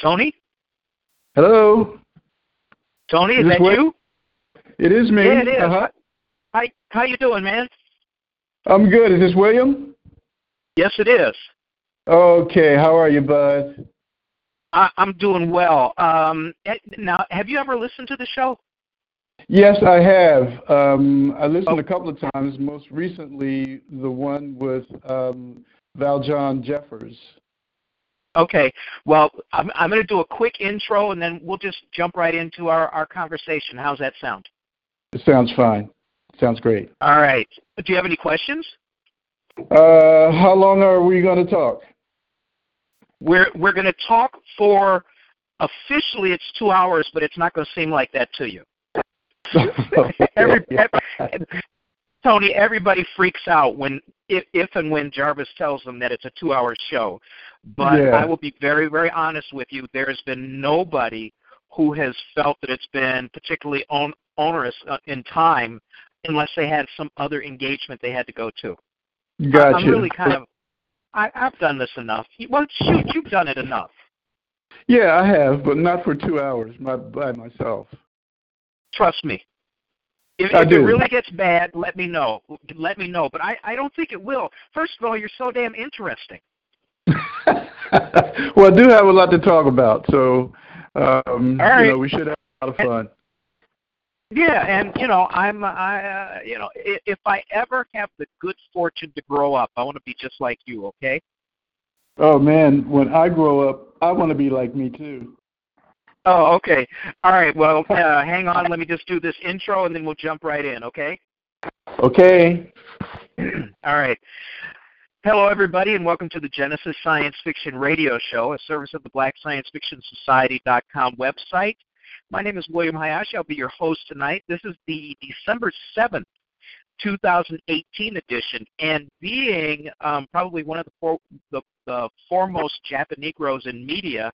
Tony? Hello? Tony, is, is that you? It is me. Yeah, it is. Uh-huh. How, how you doing, man? I'm good. Is this William? Yes, it is. Okay. How are you, bud? I, I'm doing well. Um, eh, now, have you ever listened to the show? Yes, I have. Um, I listened oh. a couple of times. Most recently, the one with um, Valjeanne Jeffers. Okay. Well, I'm, I'm going to do a quick intro, and then we'll just jump right into our, our conversation. How's that sound? It sounds fine. Sounds great. All right. Do you have any questions? Uh, how long are we going to talk? We're we're going to talk for officially it's two hours, but it's not going to seem like that to you. every, every, Tony, everybody freaks out when if, if and when Jarvis tells them that it's a two-hour show. But yeah. I will be very, very honest with you. There has been nobody who has felt that it's been particularly on, onerous uh, in time, unless they had some other engagement they had to go to. Gotcha. I'm really kind of. I, I've done this enough. Well, shoot, you've done it enough. Yeah, I have, but not for two hours by, by myself. Trust me. If, if it really gets bad, let me know. Let me know. But I, I don't think it will. First of all, you're so damn interesting. well, I do have a lot to talk about, so um, right. you know we should have a lot of fun. Yeah, and you know, I'm I uh, you know, if, if I ever have the good fortune to grow up, I want to be just like you, okay? Oh man, when I grow up, I want to be like me too. Oh, okay. All right. Well, uh, hang on. Let me just do this intro, and then we'll jump right in. Okay. Okay. All right. Hello, everybody, and welcome to the Genesis Science Fiction Radio Show, a service of the Black Science Fiction Society.com website. My name is William Hayashi. I'll be your host tonight. This is the December 7th, 2018 edition, and being um, probably one of the, for, the, the foremost Japaneros in media,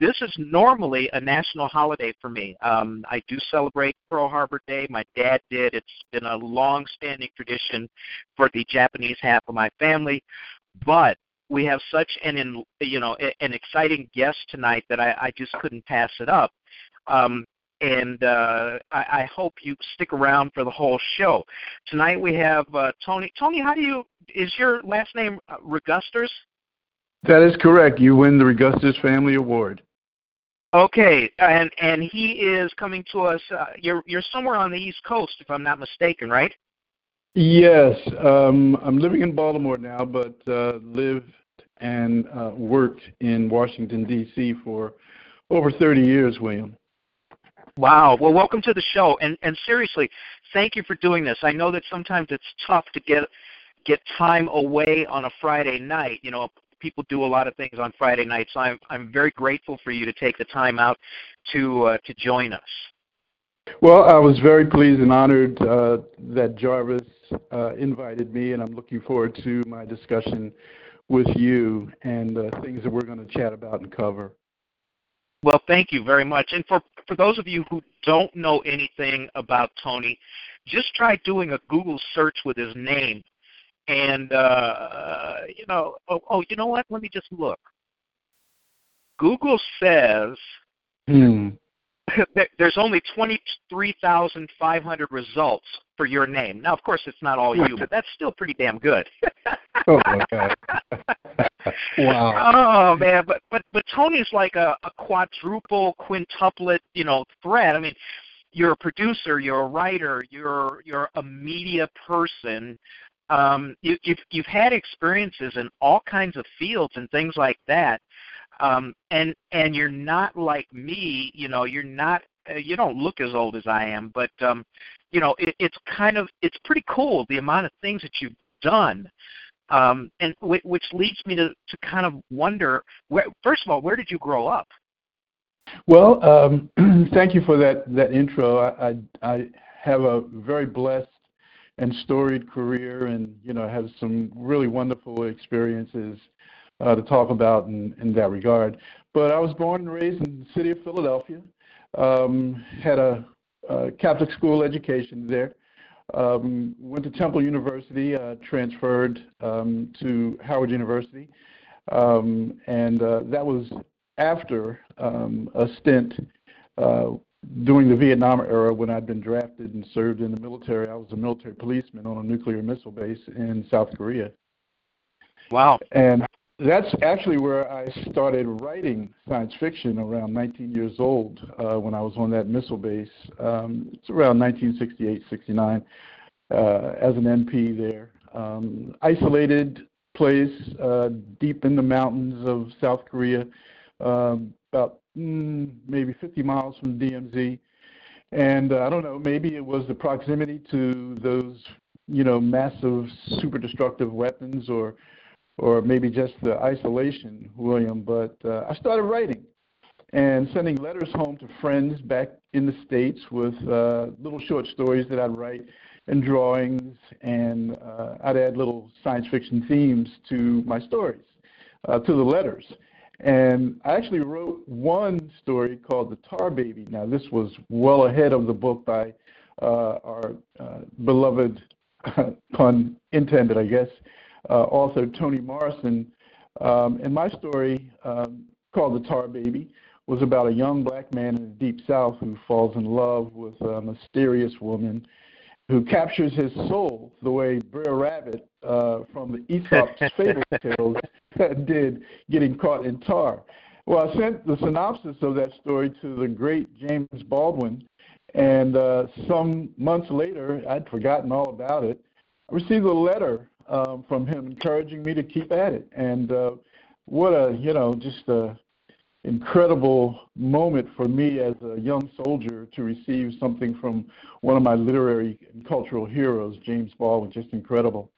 this is normally a national holiday for me. Um, I do celebrate Pearl Harbor Day. My dad did. It's been a long-standing tradition for the Japanese half of my family. But we have such an you know an exciting guest tonight that I, I just couldn't pass it up. Um, and uh, I, I hope you stick around for the whole show. Tonight we have uh, Tony. Tony, how do you is your last name uh, Regusters? That is correct. You win the Regusters Family Award. Okay, and and he is coming to us. Uh, you're you're somewhere on the East Coast, if I'm not mistaken, right? Yes, um, I'm living in Baltimore now, but uh, lived and uh, worked in Washington D.C. for over 30 years, William. Wow. Well, welcome to the show, and and seriously, thank you for doing this. I know that sometimes it's tough to get get time away on a Friday night. You know, people do a lot of things on Friday nights. So I'm I'm very grateful for you to take the time out to uh, to join us. Well, I was very pleased and honored uh, that Jarvis uh, invited me, and I'm looking forward to my discussion with you and uh, things that we're going to chat about and cover. Well, thank you very much. And for for those of you who don't know anything about Tony, just try doing a Google search with his name and uh, you know, oh, oh, you know what? Let me just look. Google says hmm. there's only 23,500 results for your name. Now, of course, it's not all you, but that's still pretty damn good. oh my god! wow. Oh man, but but but Tony's like a, a quadruple, quintuplet, you know, thread. I mean, you're a producer, you're a writer, you're you're a media person, um, you, you've you've had experiences in all kinds of fields and things like that, um, and and you're not like me. You know, you're not. Uh, you don't look as old as I am, but um, you know, it, it's kind of it's pretty cool the amount of things that you've done. Um, and w- which leads me to, to kind of wonder where first of all where did you grow up well um, thank you for that that intro I, I, I have a very blessed and storied career and you know has some really wonderful experiences uh, to talk about in, in that regard. But I was born and raised in the city of Philadelphia. Um, had a, a Catholic school education there. Um, went to Temple University, uh, transferred um, to Howard University, um, and uh, that was after um, a stint uh, during the Vietnam era when I'd been drafted and served in the military. I was a military policeman on a nuclear missile base in South Korea. Wow. And that's actually where I started writing science fiction around 19 years old uh, when I was on that missile base. Um, it's around 1968, 69 uh, as an MP there. Um, isolated place uh, deep in the mountains of South Korea, um, about mm, maybe 50 miles from DMZ. And uh, I don't know, maybe it was the proximity to those, you know, massive super destructive weapons or or maybe just the isolation, William. But uh, I started writing and sending letters home to friends back in the States with uh, little short stories that I'd write and drawings, and uh, I'd add little science fiction themes to my stories, uh, to the letters. And I actually wrote one story called The Tar Baby. Now, this was well ahead of the book by uh, our uh, beloved, pun intended, I guess, uh, author Toni Morrison. Um, and my story, um, called The Tar Baby, was about a young black man in the Deep South who falls in love with a mysterious woman who captures his soul the way Brer Rabbit uh, from the Aesop's fable tales did, getting caught in tar. Well, I sent the synopsis of that story to the great James Baldwin, and uh, some months later, I'd forgotten all about it. I received a letter um, from him encouraging me to keep at it. And uh, what a, you know, just a incredible moment for me as a young soldier to receive something from one of my literary and cultural heroes, James Baldwin. Just incredible.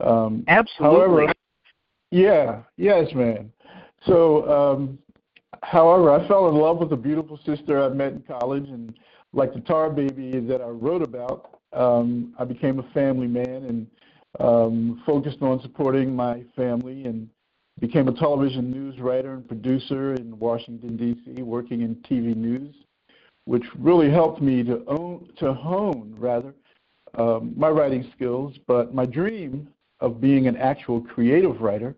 Um, Absolutely. However, yeah, yes, man. So, um, however, I fell in love with a beautiful sister I met in college, and like the tar baby that I wrote about, um, I became a family man and um, focused on supporting my family and became a television news writer and producer in Washington, D.C., working in TV news, which really helped me to, own, to hone, rather, um, my writing skills. But my dream of being an actual creative writer,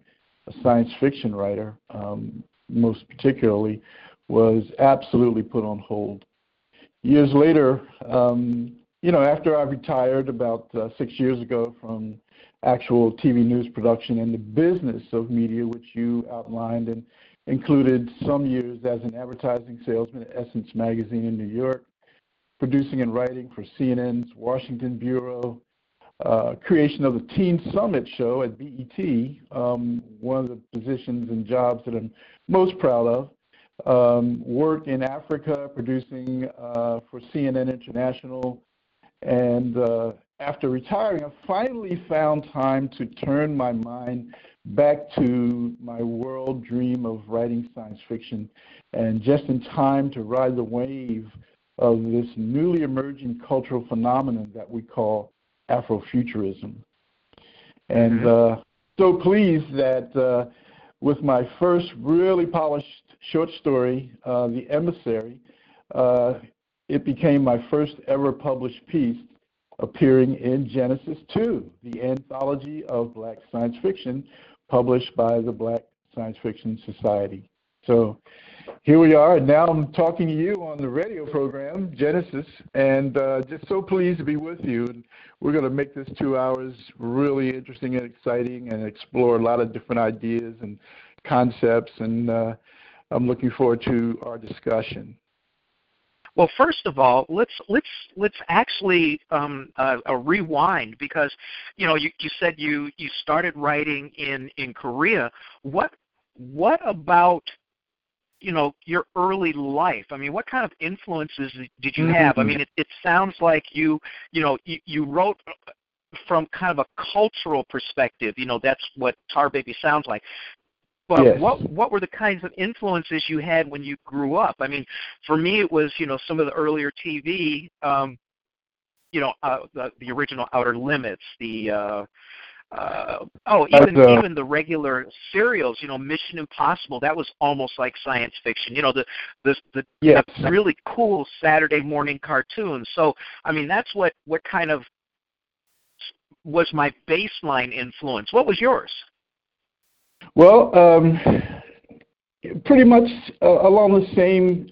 a science fiction writer, um, most particularly, was absolutely put on hold. Years later, um, you know, after I retired about uh, six years ago from actual TV news production and the business of media, which you outlined and included some years as an advertising salesman at Essence Magazine in New York, producing and writing for CNN's Washington Bureau, uh, creation of the Teen Summit show at BET, um, one of the positions and jobs that I'm most proud of. Um, work in Africa, producing uh, for CNN International, and uh, after retiring, I finally found time to turn my mind back to my world dream of writing science fiction, and just in time to ride the wave of this newly emerging cultural phenomenon that we call Afrofuturism. And mm-hmm. uh, so pleased that uh, with my first really polished short story, uh, The Emissary, uh, it became my first ever published piece appearing in Genesis 2, the anthology of black science fiction published by the Black Science Fiction Society. So here we are, and now I'm talking to you on the radio program, Genesis, and uh, just so pleased to be with you. And we're going to make this two hours really interesting and exciting and explore a lot of different ideas and concepts, and uh, I'm looking forward to our discussion. Well, first of all, let's let's let's actually um, uh, a rewind because you know you, you said you you started writing in in Korea. What what about you know your early life? I mean, what kind of influences did you have? Mm-hmm. I mean, it, it sounds like you you know you, you wrote from kind of a cultural perspective. You know, that's what Tar Baby sounds like. But yes. what what were the kinds of influences you had when you grew up? I mean, for me, it was you know some of the earlier TV, um, you know, uh, the, the original Outer Limits, the uh, uh, oh even uh, even the regular serials, you know, Mission Impossible. That was almost like science fiction. You know, the the the, yes. the really cool Saturday morning cartoons. So I mean, that's what what kind of was my baseline influence. What was yours? Well, um, pretty much uh, along the same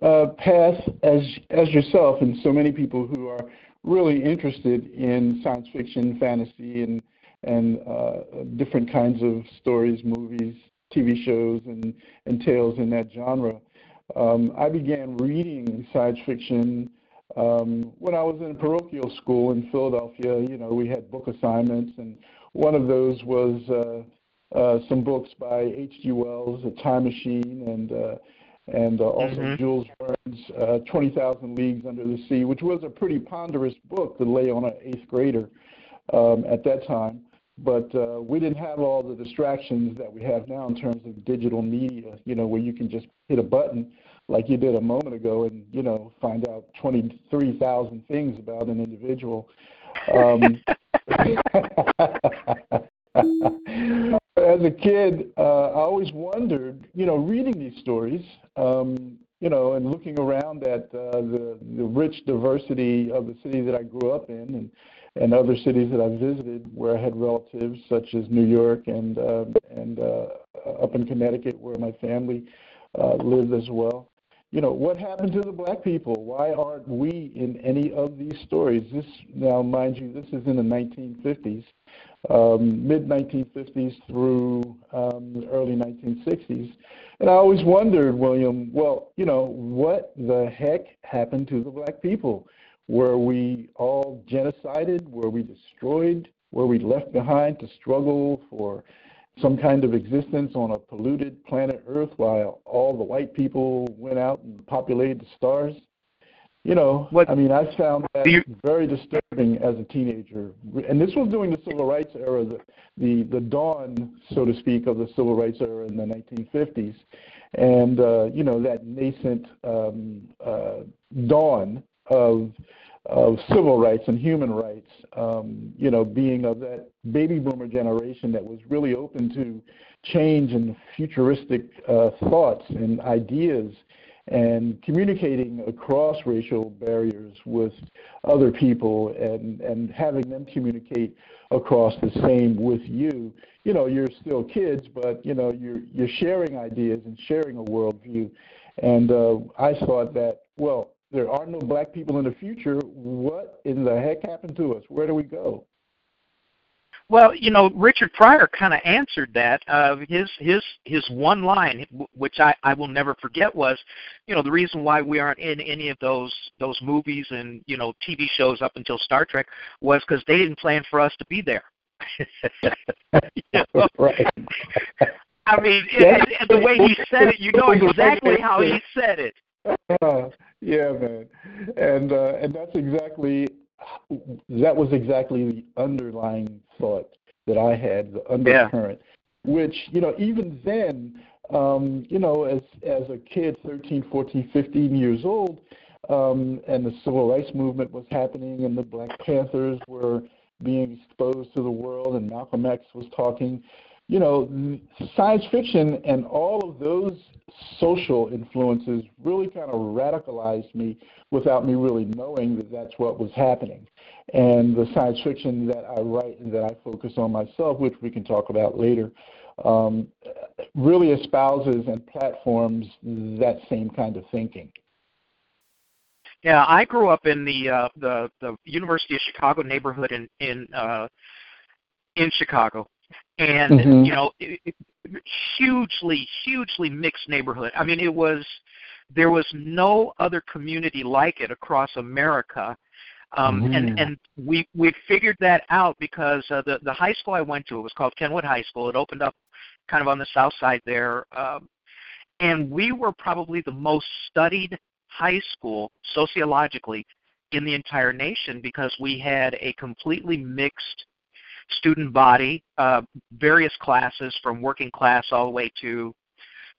uh, path as as yourself, and so many people who are really interested in science fiction, fantasy, and and uh, different kinds of stories, movies, TV shows, and and tales in that genre. Um, I began reading science fiction um, when I was in a parochial school in Philadelphia. You know, we had book assignments, and one of those was uh, uh, some books by H.G. Wells, A Time Machine, and uh, and uh, also mm-hmm. Jules Verne's uh, 20,000 Leagues Under the Sea, which was a pretty ponderous book to lay on an eighth grader um, at that time. But uh, we didn't have all the distractions that we have now in terms of digital media, you know, where you can just hit a button like you did a moment ago and, you know, find out 23,000 things about an individual. Um, as a kid, uh, I always wondered, you know, reading these stories, um, you know, and looking around at uh, the the rich diversity of the city that I grew up in, and and other cities that I visited where I had relatives, such as New York and uh, and uh, up in Connecticut, where my family uh, lived as well. You know, what happened to the black people? Why aren't we in any of these stories? This now, mind you, this is in the 1950s um, mid 1950s through um, early 1960s. And I always wondered, William, well, you know, what the heck happened to the black people? Were we all genocided? Were we destroyed? Were we left behind to struggle for some kind of existence on a polluted planet Earth while all the white people went out and populated the stars? You know, what, I mean, I found that you, very disturbing as a teenager, and this was during the civil rights era, the, the the dawn, so to speak, of the civil rights era in the 1950s, and uh, you know that nascent um, uh, dawn of of civil rights and human rights, um, you know, being of that baby boomer generation that was really open to change and futuristic uh, thoughts and ideas and communicating across racial barriers with other people and, and having them communicate across the same with you. You know, you're still kids, but you know, you're you're sharing ideas and sharing a worldview. And uh, I thought that, well, there are no black people in the future. What in the heck happened to us? Where do we go? Well, you know, Richard Pryor kind of answered that. Uh, his his his one line, which I I will never forget, was, you know, the reason why we aren't in any of those those movies and you know TV shows up until Star Trek was because they didn't plan for us to be there. know? Right. I mean, it, it, the way he said it, you know exactly how he said it. Yeah, man, and uh, and that's exactly that was exactly the underlying thought that I had, the undercurrent, yeah. which, you know, even then, um, you know, as, as a kid, 13, 14, 15 years old, um, and the civil rights movement was happening, and the Black Panthers were being exposed to the world, and Malcolm X was talking. You know, science fiction and all of those social influences really kind of radicalized me without me really knowing that that's what was happening. And the science fiction that I write and that I focus on myself, which we can talk about later, um, really espouses and platforms that same kind of thinking. Yeah, I grew up in the uh, the the University of Chicago neighborhood in in uh, in Chicago, and mm-hmm. you know, it, it, hugely hugely mixed neighborhood. I mean, it was there was no other community like it across America. Um, mm-hmm. And and we we figured that out because uh, the the high school I went to it was called Kenwood High School. It opened up kind of on the south side there, um, and we were probably the most studied high school sociologically in the entire nation because we had a completely mixed student body, uh, various classes from working class all the way to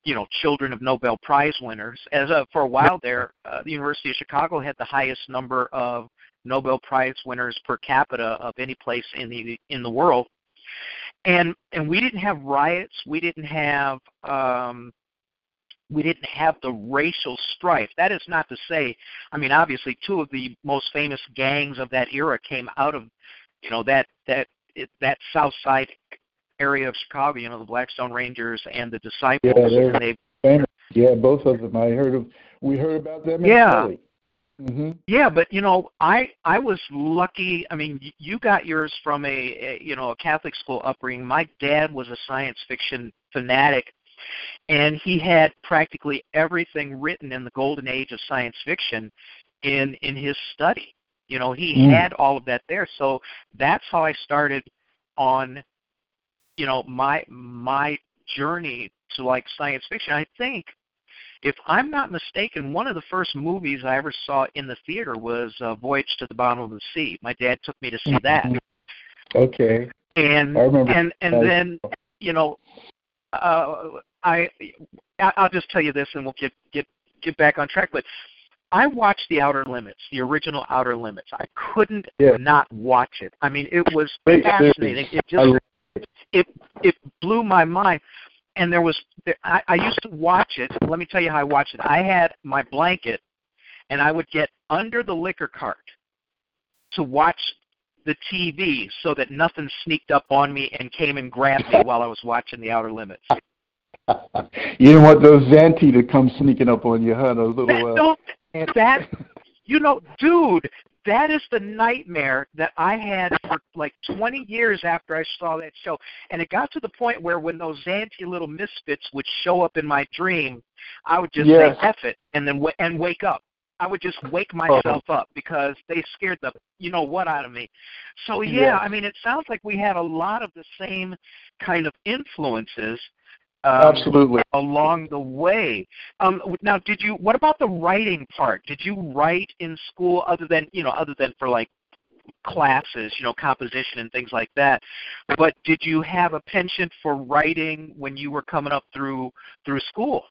you know children of Nobel Prize winners. As a, for a while there, uh, the University of Chicago had the highest number of Nobel Prize winners per capita of any place in the in the world. And and we didn't have riots. We didn't have um, we didn't have the racial strife. That is not to say, I mean, obviously, two of the most famous gangs of that era came out of, you know, that that that South Side area of Chicago, you know, the Blackstone Rangers and the Disciples, yeah, and they. Yeah, both of them. I heard of. We heard about them. Yeah. Mm-hmm. Yeah, but you know, I I was lucky. I mean, you got yours from a, a you know a Catholic school upbringing. My dad was a science fiction fanatic, and he had practically everything written in the golden age of science fiction in in his study. You know, he Mm. had all of that there. So that's how I started on you know my my journey to like science fiction. I think if I'm not mistaken, one of the first movies I ever saw in the theater was uh, Voyage to the Bottom of the Sea. My dad took me to see that, Okay. and I remember and and that. then you know, uh, I I- I'll just tell you this, and we'll get get get back on track. But I watched The Outer Limits, the original Outer Limits. I couldn't Yeah. not watch it. I mean, it was fascinating. It just it it blew my mind and there was I, I used to watch it let me tell you how i watched it i had my blanket and i would get under the liquor cart to watch the tv so that nothing sneaked up on me and came and grabbed me while i was watching the outer limits you didn't want those Zanti to come sneaking up on you, huh? Those little. Uh, don't, that you know dude that is the nightmare that I had for like 20 years after I saw that show. And it got to the point where when those Zanti little misfits would show up in my dream, I would just Yes. say "eff it and then w- and wake up. I would just wake oh. myself up because they scared the you know what out of me. So yeah, Yes. I mean it sounds like we had a lot of the same kind of influences um, Absolutely. along the way. Um, now, did you? What about the writing part? Did you write in school other than you know, other than for like classes, you know, composition and things like that? But did you have a penchant for writing when you were coming up through through school?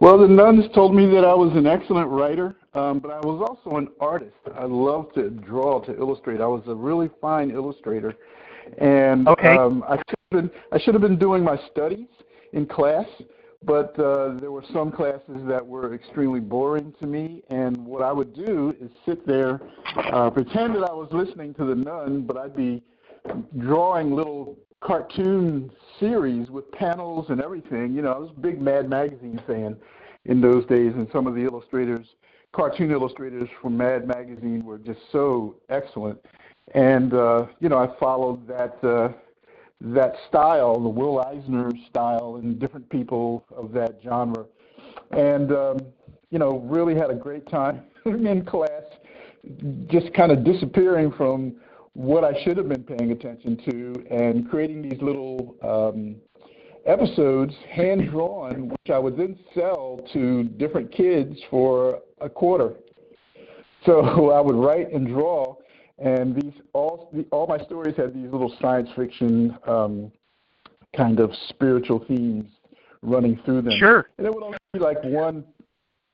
Well, the nuns told me that I was an excellent writer, um, but I was also an artist. I loved to draw, to illustrate. I was a really fine illustrator, and Okay. um, I have been I should have been doing my studies in class, but uh, there were some classes that were extremely boring to me. And what I would do is sit there, uh, pretend that I was listening to the nun, but I'd be drawing little cartoon series with panels and everything. You know, I was a big Mad Magazine fan in those days, and some of the illustrators, cartoon illustrators from Mad Magazine, were just so excellent. And uh, you know, I followed that uh, that style, the Will Eisner style, and different people of that genre, and um, you know, really had a great time in class, just kind of disappearing from what I should have been paying attention to and creating these little um, episodes, hand drawn, which I would then sell to different kids for a quarter. So I would write and draw, and these all the, all my stories had these little science fiction um, kind of spiritual themes running through them. Sure. And it would only be like one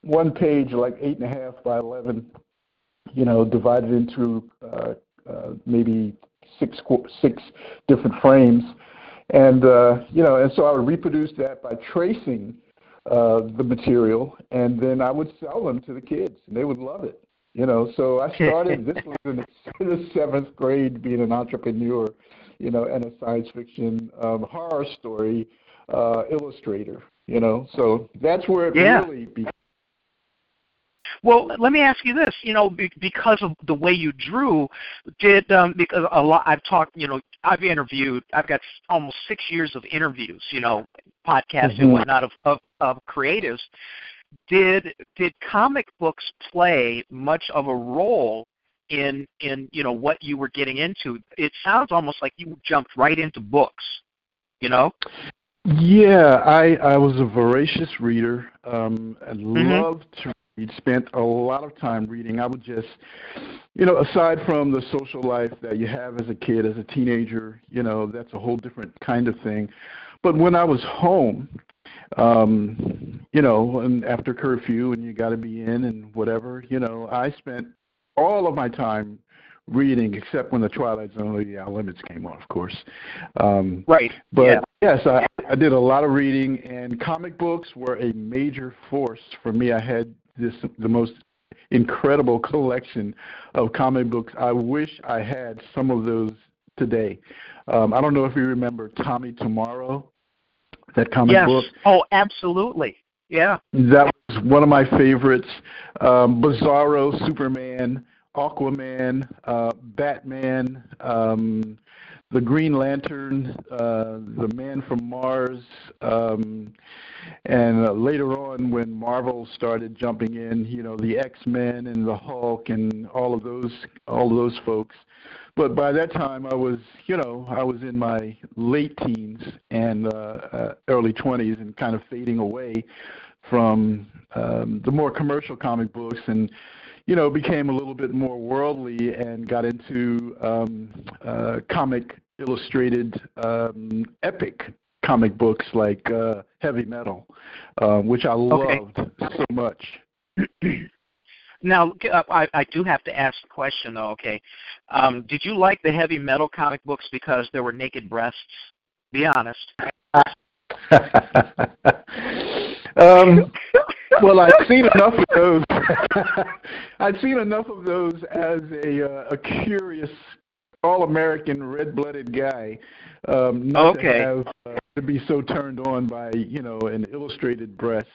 one page, like eight and a half by eleven, you know, divided into uh, uh, maybe six six different frames, and uh, you know, and so I would reproduce that by tracing uh, the material, and then I would sell them to the kids, and they would love it. You know, so I started. this was in the, seventh grade, being an entrepreneur, you know, and a science fiction um, horror story uh, illustrator. You know, so that's where it Yeah. really began. Well, let me ask you this. You know, because of the way you drew, did um, because a lot I've talked. You know, I've interviewed. I've got almost six years of interviews. You know, podcasts and Mhm. whatnot of, of of creatives. Did did comic books play much of a role in in you know what you were getting into? It sounds almost like you jumped right into books. You know. Yeah, I I was a voracious reader. Um, I Mhm. loved to read. Spent a lot of time reading. I would just, you know, aside from the social life that you have as a kid, as a teenager, you know, that's a whole different kind of thing. But when I was home, um, you know, and after curfew and you got to be in and whatever, you know, I spent all of my time reading, except when the Twilight Zone the Outer Limits came on, of course. Um, Right. but yeah. yes, I, I did a lot of reading, and comic books were a major force for me. I had this the most incredible collection of comic books. I wish I had some of those today. Um, I don't know if you remember Tommy Tomorrow. That comic yes. book. Oh, absolutely. Yeah. That was one of my favorites. Um, Bizarro, Superman, Aquaman, uh, Batman, um, the Green Lantern, uh, the Man from Mars, um, and uh, later on when Marvel started jumping in, you know, the X Men and the Hulk and all of those, all of those folks. But by that time, I was, you know, I was in my late teens and uh, uh, early 20s, and kind of fading away from um, the more commercial comic books and you know, became a little bit more worldly and got into um, uh, comic illustrated um, epic comic books like uh, Heavy Metal, uh, which I loved okay. so much. now, uh, I, I do have to ask the question, though. Okay, um, did you like the Heavy Metal comic books because there were naked breasts? Be honest. um, well, I'd seen enough of those. I'd seen enough of those as a uh, a curious all-American red-blooded guy, um, not okay. to have uh, to be so turned on by you know an illustrated breast,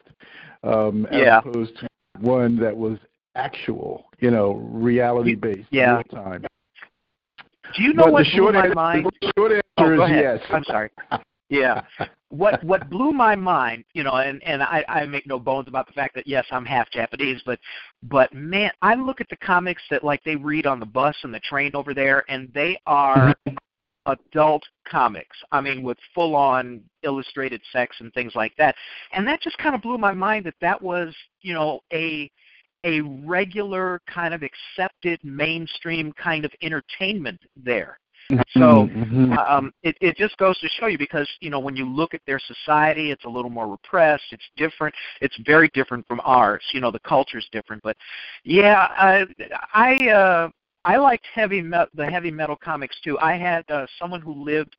um, as yeah. opposed to one that was actual, you know, reality-based, yeah. real time. Do you know but what the short blew my answer, mind? The short answer oh, is ahead. yes. I'm sorry. Yeah. what what blew my mind, you know, and and I I make no bones about the fact that yes, I'm half Japanese, but but man, I look at the comics that like they read on the bus and the train over there, and they are Mm-hmm. adult comics. I mean, with full on illustrated sex and things like that, and that just kind of blew my mind that that was you know a a regular kind of accepted mainstream kind of entertainment there. So Mhm. um, it, it just goes to show you because you know when you look at their society, it's a little more repressed. It's different. It's very different from ours. You know the culture's different. But yeah, I I, uh, I liked heavy me- the heavy metal comics too. I had uh, someone who lived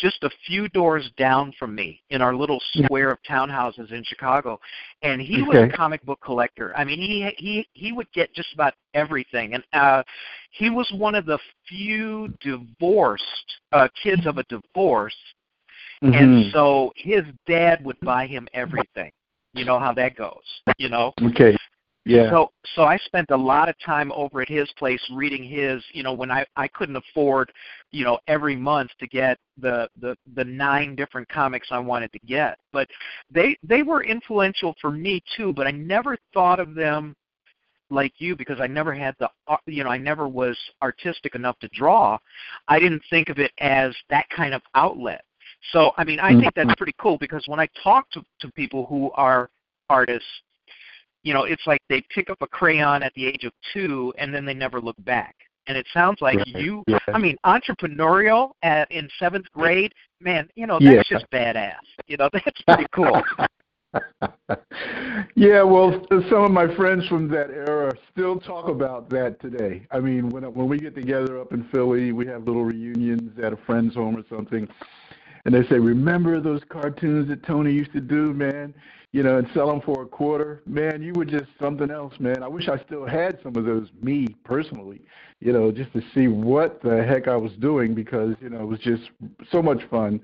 just a few doors down from me in our little square of townhouses in Chicago, and he was Okay. a comic book collector. I mean, he he he would get just about everything, and uh, he was one of the few divorced uh, kids of a divorce, and Mhm. so his dad would buy him everything. You know how that goes. You know. Okay. Yeah. So so I spent a lot of time over at his place reading his, you know, when I I couldn't afford, you know, every month to get the the the nine different comics I wanted to get. But they they were influential for me too, but I never thought of them like you because I never had the ar- you know, I never was artistic enough to draw. I didn't think of it as that kind of outlet. So, I mean, I mm. think that's pretty cool because when I talk to to people who are artists you know, it's like they pick up a crayon at the age of two and then they never look back. And it sounds like Right. you, Yeah. I mean, entrepreneurial at, in seventh grade, man, you know, that's Yeah. just badass. You know, that's pretty cool. yeah, well, some of my friends from that era still talk about that today. I mean, when when we get together up in Philly, we have little reunions at a friend's home or something, and they say, "Remember those cartoons that Tony used to do, man? You know, and sell them for a quarter. Man, you were just something else, man. I wish I still had some of those, me personally. You know, just to see what the heck I was doing because you know it was just so much fun.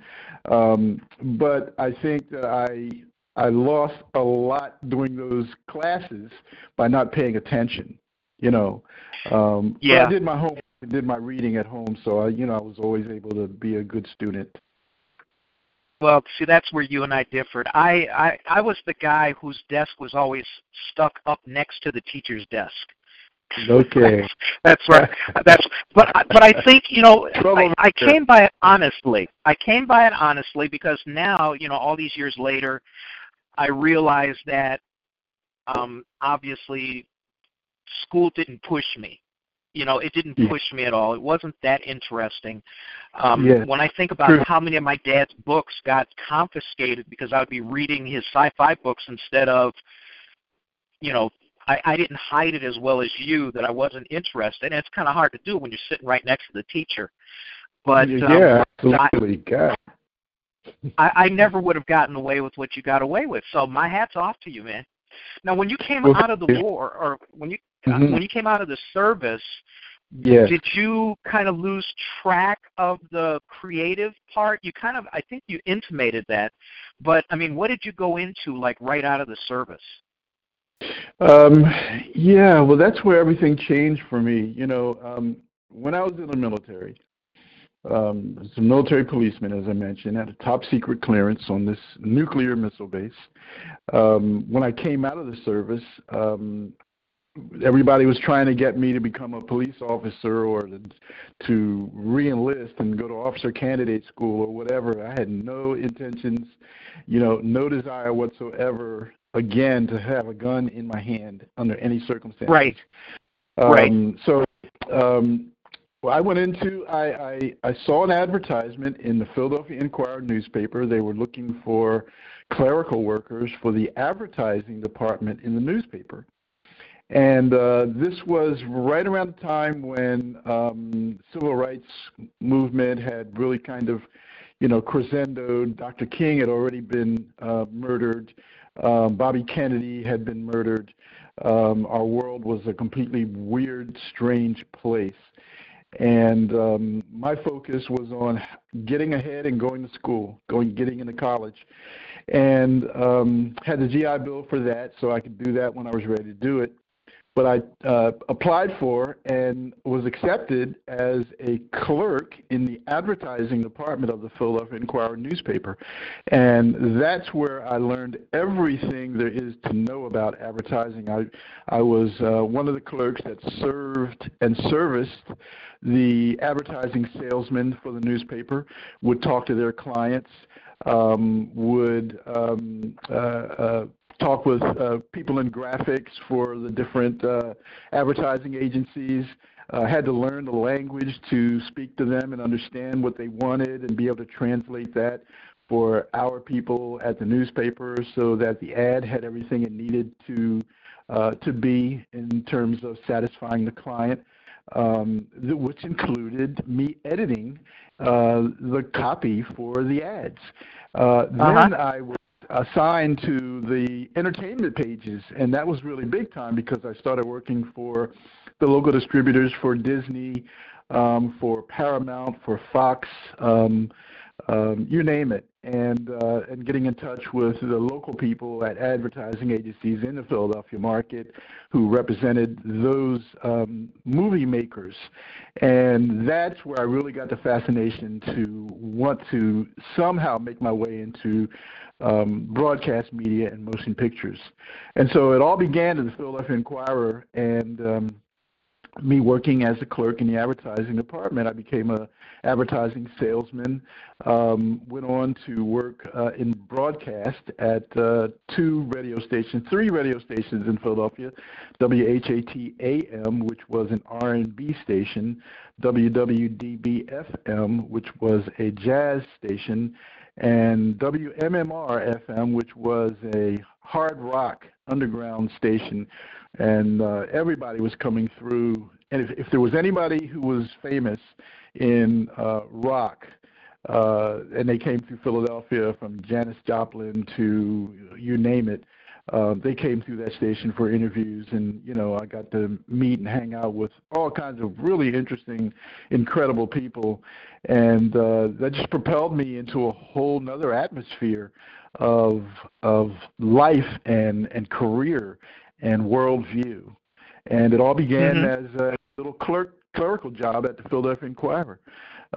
Um, but I think that I I lost a lot doing those classes by not paying attention. You know, um, Yeah. I did my home, I did my reading at home, so I, you know, I was always able to be a good student. Well, see, that's where you and I differed. I, I, I was the guy whose desk was always stuck up next to the teacher's desk. Okay. that's right. That's but I- but I think you know I, I came by it honestly. I came by it honestly because now you know all these years later, I realize that um, obviously school didn't push me. You know, it didn't push me at all. It wasn't that interesting. Um, Yeah. When I think about True. how many of my dad's books got confiscated because I would be reading his sci-fi books instead of, you know, I, I didn't hide it as well as you that I wasn't interested. And it's kind of hard to do when you're sitting right next to the teacher. But yeah, um, absolutely. God. I, I never would have gotten away with what you got away with. So my hat's off to you, man. Now, when you came out of the war, or when you Mhm. when you came out of the service. Did you kind of lose track of the creative part? You kind of, I think you intimated that, but I mean, what did you go into like right out of the service? Um, yeah, well, that's where everything changed for me. You know, um, when I was in the military, um, as a military policeman, as I mentioned, had a top secret clearance on this nuclear missile base. Um, when I came out of the service, um, everybody was trying to get me to become a police officer or to, re-enlist and go to officer candidate school or whatever. I had no intentions, you know, no desire whatsoever again to have a gun in my hand under any circumstances. Right. Um, right. So um, well, I went into I, I I saw an advertisement in the Philadelphia Inquirer newspaper. They were looking for clerical workers for the advertising department in the newspaper. And uh, this was right around the time when um, civil rights movement had really kind of, you know, crescendoed. Dr. King had already been uh, murdered. Um, Bobby Kennedy had been murdered. Um, our world was a completely weird, strange place. And um, my focus was on getting ahead and going to school, going, getting into college, and um, had the GI Bill for that, so I could do that when I was ready to do it but I uh, applied for and was accepted as a clerk in the advertising department of the Philadelphia Inquirer newspaper. And that's where I learned everything there is to know about advertising. I, I was uh, one of the clerks that served and serviced the advertising salesmen for the newspaper, would talk to their clients, um, would um, uh, uh, talk with uh, people in graphics for the different uh, advertising agencies. Uh, had to learn the language to speak to them and understand what they wanted and be able to translate that for our people at the newspaper so that the ad had everything it needed to uh, to be in terms of satisfying the client, um, which included me editing uh, the copy for the ads. Uh, uh-huh. Then I was assigned to the entertainment pages, and that was really big time because I started working for the local distributors for Disney, um, for Paramount, for Fox, um, um, you name it, and uh, and getting in touch with the local people at advertising agencies in the Philadelphia market who represented those um, movie makers, and that's where I really got the fascination to want to somehow make my way into um, broadcast media and motion pictures. And so it all began in the Philadelphia Inquirer and um, me working as a clerk in the advertising department. I became a advertising salesman, um, went on to work uh, in broadcast at uh, two radio stations, three radio stations in Philadelphia, WHAT AM, which was an R&B station, WWDB FM, which was a jazz station, and WMMR FM, which was a hard rock underground station, and uh, everybody was coming through. And if, if there was anybody who was famous in uh, rock, uh, and they came through Philadelphia from Janis Joplin to you name it, uh, they came through that station for interviews, and you know I got to meet and hang out with all kinds of really interesting, incredible people, and uh, that just propelled me into a whole nother atmosphere of of life and and career and worldview, and it all began mm-hmm. as a little clerk clerical job at the Philadelphia Inquirer.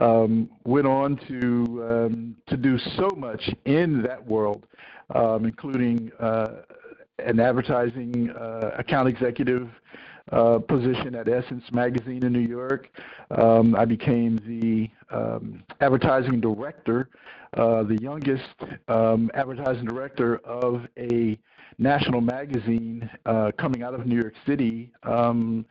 Um, went on to um, to do so much in that world, um, including uh, an advertising uh, account executive uh, position at Essence Magazine in New York. Um, I became the um, advertising director, uh, the youngest um, advertising director of a national magazine uh, coming out of New York City um,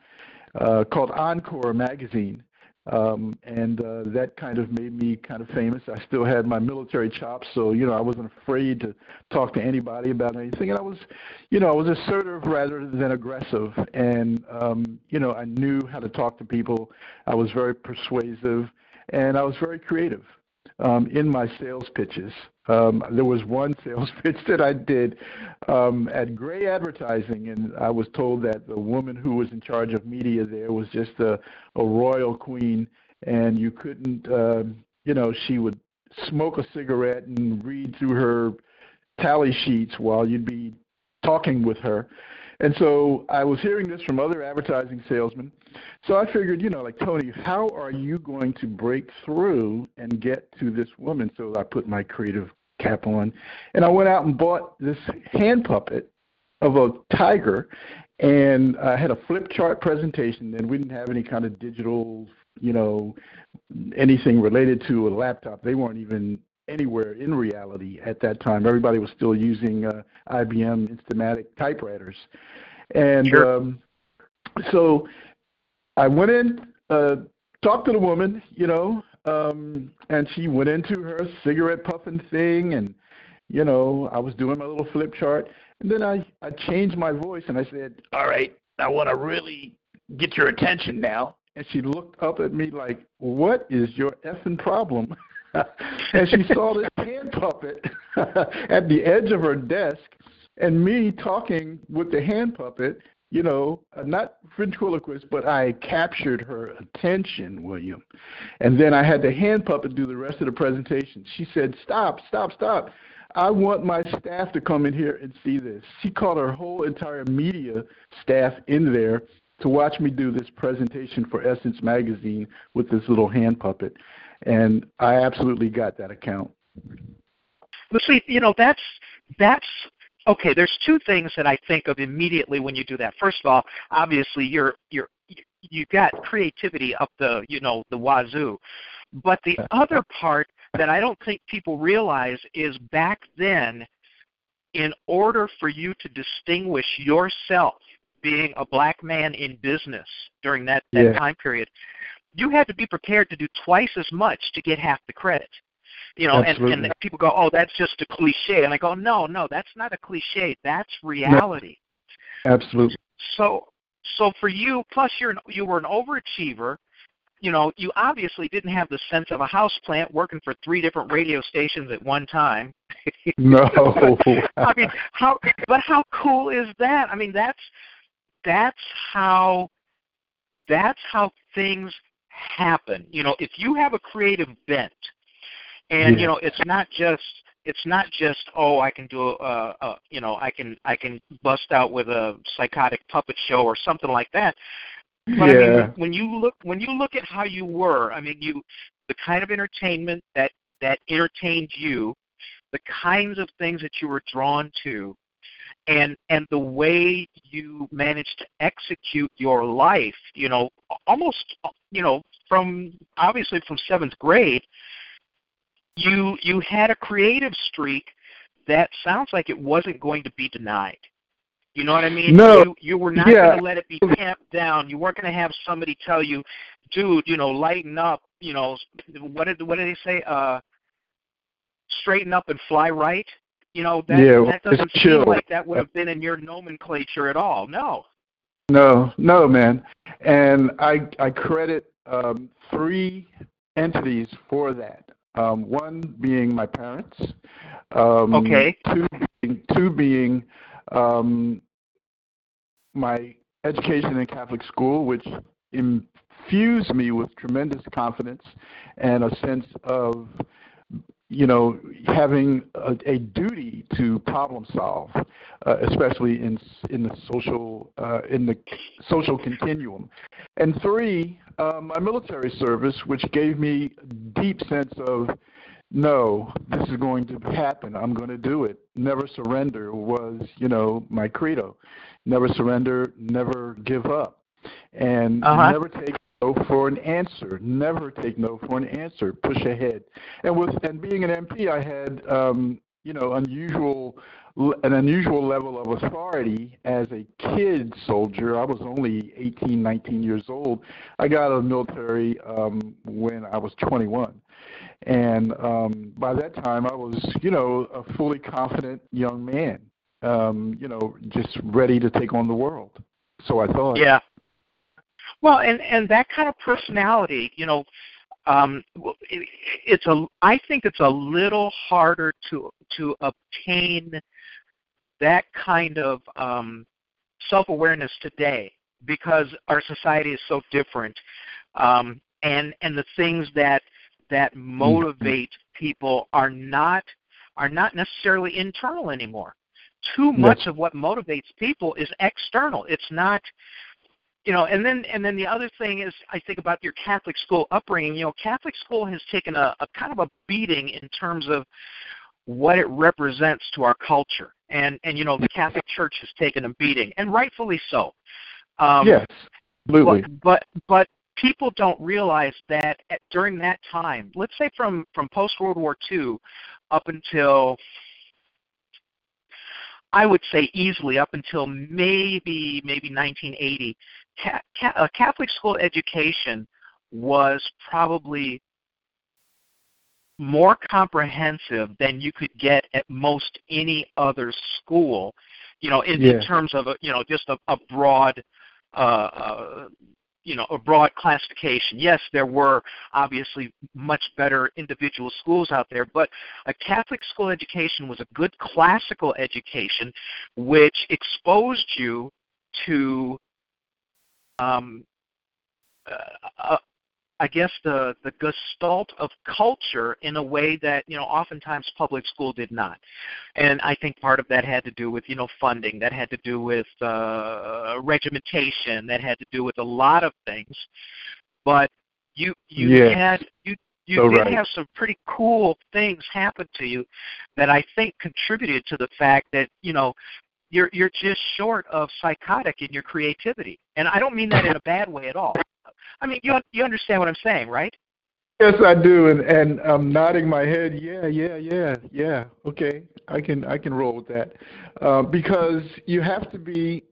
uh, called Encore Magazine. Um, and uh, that kind of made me kind of famous. I still had my military chops, so you know I wasn't afraid to talk to anybody about anything. And I was, you know, I was assertive rather than aggressive, and um, you know I knew how to talk to people. I was very persuasive, and I was very creative um, in my sales pitches. Um, there was one sales pitch that I did um, at Grey Advertising, and I was told that the woman who was in charge of media there was just a, a royal queen, and you couldn't, uh, you know, she would smoke a cigarette and read through her tally sheets while you'd be talking with her. And so I was hearing this from other advertising salesmen. So I figured, you know, like Tony, how are you going to break through and get to this woman? So I put my creative cap on, and I went out and bought this hand puppet of a tiger, and I had a flip chart presentation. And we didn't have any kind of digital, you know, anything related to a laptop. They weren't even anywhere in reality at that time. Everybody was still using uh, IBM Instamatic typewriters, and sure. um, so I went in, uh, talked to the woman, you know, um, and she went into her cigarette puffing thing, and you know, I was doing my little flip chart, and then I I changed my voice and I said, "All right, I want to really get your attention now." And she looked up at me like, "What is your effing problem?" and she saw this hand puppet at the edge of her desk, and me talking with the hand puppet. You know, not ventriloquist, but I captured her attention, William. And then I had the hand puppet do the rest of the presentation. She said, "Stop! Stop! Stop!" I want my staff to come in here and see this. She called her whole entire media staff in there to watch me do this presentation for Essence Magazine with this little hand puppet and I absolutely got that account. Well, see, you know, that's that's okay. There's two things that I think of immediately when you do that. First of all, obviously, you're you're you've got creativity up the you know the wazoo, but the other part that I don't think people realize is back then, in order for you to distinguish yourself being a black man in business during that, that yeah. time period, you had to be prepared to do twice as much to get half the credit. You know, and, and people go, "Oh, that's just a cliche," and I go, "No, no, that's not a cliche. That's reality." No. Absolutely. So, so for you, plus you're an, you were an overachiever. You know, you obviously didn't have the sense of a houseplant working for three different radio stations at one time. No. I mean, how? But how cool is that? I mean, that's that's how that's how things happen. You know, if you have a creative bent, and yeah. you know, it's not just it's not just oh I can do a, a you know I can I can bust out with a psychotic puppet show or something like that. But yeah. I mean, when you look when you look at how you were, I mean, you the kind of entertainment that that entertained you, the kinds of things that you were drawn to, and and the way you managed to execute your life you know almost you know from obviously from seventh grade you you had a creative streak that sounds like it wasn't going to be denied you know what i mean no you, you were not yeah. going to let it be tamped down you weren't going to have somebody tell you dude you know lighten up you know what did what did they say uh straighten up and fly right you know, that, yeah, that doesn't seem like that would have been in your nomenclature at all. No. No, no, man. And I I credit um, three entities for that. Um, one being my parents. Um, okay. Two being, two being um, my education in Catholic school, which infused me with tremendous confidence and a sense of you know, having a, a duty to problem solve, uh, especially in in the social uh, in the social continuum, and three, uh, my military service, which gave me a deep sense of, no, this is going to happen. I'm going to do it. Never surrender was, you know, my credo. Never surrender. Never give up, and uh-huh. never take no for an answer. Never take no for an answer. Push ahead. And with and being an MP, I had um, you know unusual an unusual level of authority as a kid soldier. I was only 18, 19 years old. I got out of the military um, when I was 21. And um, by that time, I was, you know, a fully confident young man, um, you know, just ready to take on the world. So I thought. Yeah. Well, and and that kind of personality, you know, um, it, it's a. I think it's a little harder to to obtain that kind of um, self-awareness today because our society is so different, um, and and the things that that mm-hmm. motivate people are not are not necessarily internal anymore. Too much of what motivates people is external. It's not you know, and then and then the other thing is I think about your Catholic school upbringing. You know, Catholic school has taken a, a kind of a beating in terms of what it represents to our culture, and and you know the Catholic Church has taken a beating, and rightfully so. Um, yes, absolutely. But, but but people don't realize that at, during that time, let's say from from post World War II up until I would say easily up until maybe maybe 1980, ca- ca- a Catholic school education was probably more comprehensive than you could get at most any other school. You know, in, yeah. in terms of a, you know just a, a broad uh, uh, you know a broad classification. Yes, there were obviously much better individual schools out there, but a Catholic school education was a good classical education, which exposed you to um, uh, I guess the the gestalt of culture in a way that you know oftentimes public school did not, and I think part of that had to do with you know funding, that had to do with uh, regimentation, that had to do with a lot of things, but you you yes. had you you so did right. have some pretty cool things happen to you that I think contributed to the fact that you know you're you're just short of psychotic in your creativity, and I don't mean that in a bad way at all. I mean, you you understand what I'm saying, right? Yes, I do, and and I'm nodding my head. Yeah, yeah, yeah, yeah. Okay, I can I can roll with that uh, because you have to be.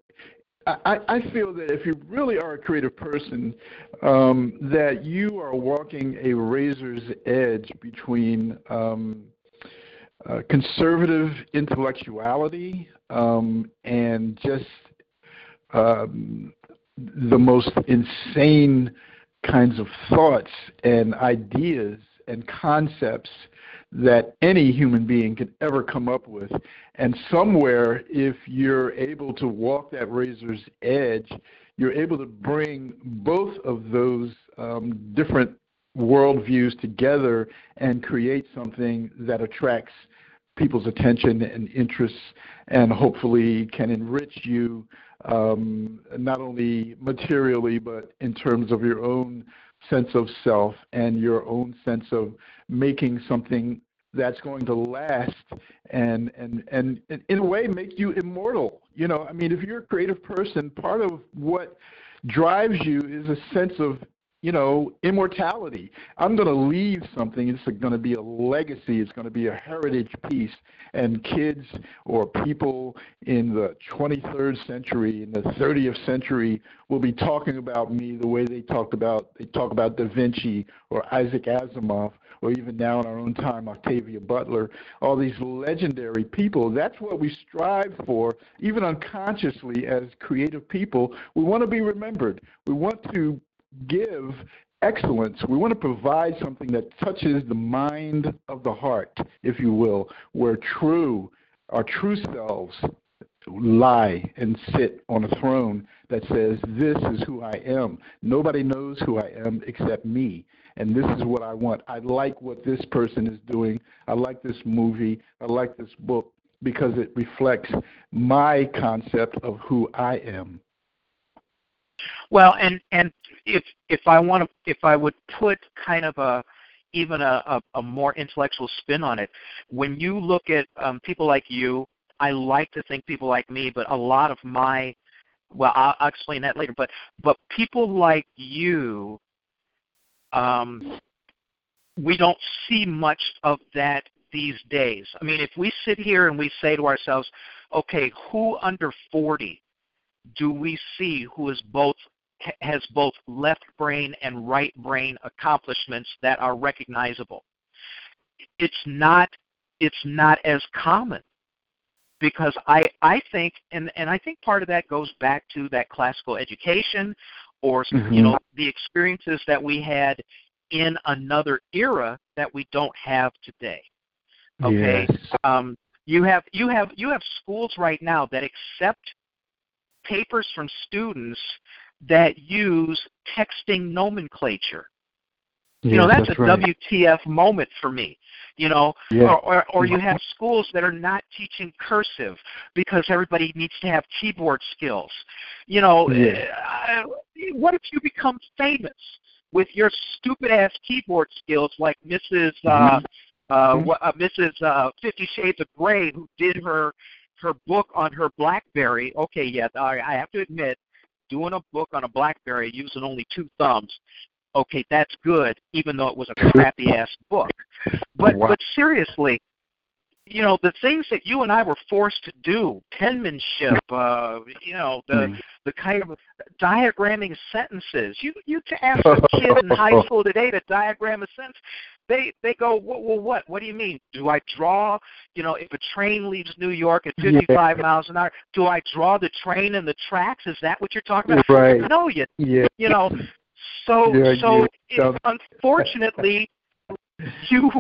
I, I feel that if you really are a creative person, um, that you are walking a razor's edge between um, uh, conservative intellectuality um, and just um, the most insane kinds of thoughts and ideas and concepts that any human being could ever come up with. And somewhere, if you're able to walk that razor's edge, you're able to bring both of those um, different worldviews together and create something that attracts people's attention and interests and hopefully can enrich you um, not only materially but in terms of your own sense of self and your own sense of making something that's going to last and and and in a way make you immortal. You know i mean if you're a creative person part of what drives you is a sense of you know, immortality. I'm going to leave something. It's going to be a legacy. It's going to be a heritage piece. And kids or people in the 23rd century, in the 30th century, will be talking about me the way they talked about they talk about Da Vinci or Isaac Asimov or even now in our own time Octavia Butler. All these legendary people. That's what we strive for, even unconsciously as creative people. We want to be remembered. We want to give excellence. We want to provide something that touches the mind of the heart, if you will, where true, our true selves lie and sit on a throne that says, This is who I am. Nobody knows who I am except me. And this is what I want. I like what this person is doing. I like this movie. I like this book because it reflects my concept of who I am. Well, and and if if I want to, if I would put kind of a even a, a, a more intellectual spin on it, when you look at um, people like you, I like to think people like me, but a lot of my well, I'll, I'll explain that later. But but people like you, um, we don't see much of that these days. I mean, if we sit here and we say to ourselves, okay, who under 40 do we see who is both has both left brain and right brain accomplishments that are recognizable. It's not it's not as common because I I think and and I think part of that goes back to that classical education or mm-hmm. you know the experiences that we had in another era that we don't have today. Okay, Yes. um, you have you have you have schools right now that accept papers from students that use texting nomenclature. You know, Yes, that's, a right. WTF moment for me. You know, Yeah. or, or or you have schools that are not teaching cursive because everybody needs to have keyboard skills. You know, Yeah. uh, what if you become famous with your stupid ass keyboard skills like Mrs. Uh, uh, Mhm. uh, Mrs. Uh, Fifty Shades of Grey, who did her her book on her BlackBerry. Okay, yeah, I, I have to admit, doing a book on a BlackBerry using only two thumbs. Okay, that's good, even though it was a crappy ass book. But Wow. but seriously, you know the things that you and I were forced to do, penmanship, uh, you know the Mm. the kind of diagramming sentences. You you to ask a kid in high school today to diagram a sentence, they they go, well, well, what? What do you mean? Do I draw? You know, if a train leaves New York at 55 miles an hour, do I draw the train and the tracks? Is that what you're talking about? Right. No, you Yeah. you know. So Yeah, so you- it, unfortunately, you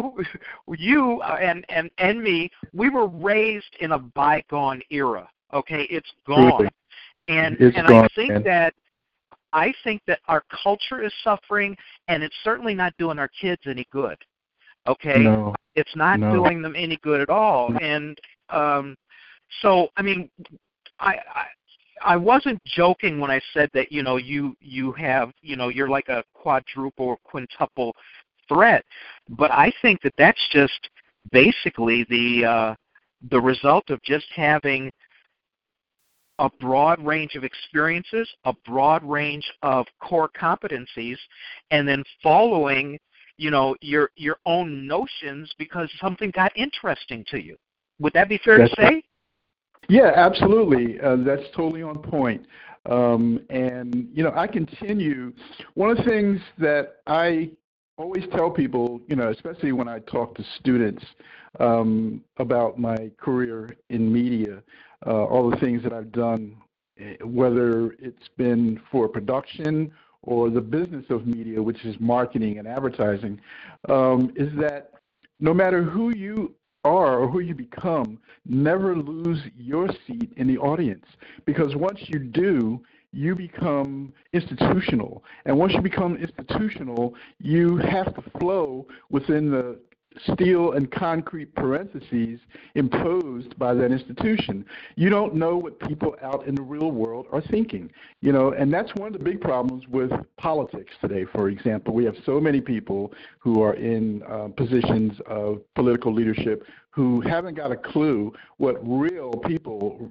you uh, and and and me, we were raised in a bygone era. Okay, it's gone, and It's and gone, I think man. that I think that our culture is suffering, and it's certainly not doing our kids any good. Okay, No. it's not No. doing them any good at all. And um, so, I mean, I, I I wasn't joking when I said that you know you you have you know you're like a quadruple or quintuple threat, but I think that that's just basically the uh, the result of just having a broad range of experiences, a broad range of core competencies, and then following, you know, your your own notions because something got interesting to you. Would that be fair That's to say? Yeah, absolutely. Uh, that's totally on point. Um, and you know, I continue. One of the things that I always tell people, you know, especially when I talk to students um, about my career in media, uh, all the things that I've done, eh, whether it's been for production or the business of media, which is marketing and advertising, um, is that no matter who you are or who you become, never lose your seat in the audience. Because once you do, you become institutional. And once you become institutional, you have to flow within the steel and concrete parentheses imposed by that institution. You don't know what people out in the real world are thinking, you know, and that's one of the big problems with politics today. For example, we have so many people who are in uh, positions of political leadership who haven't got a clue what real people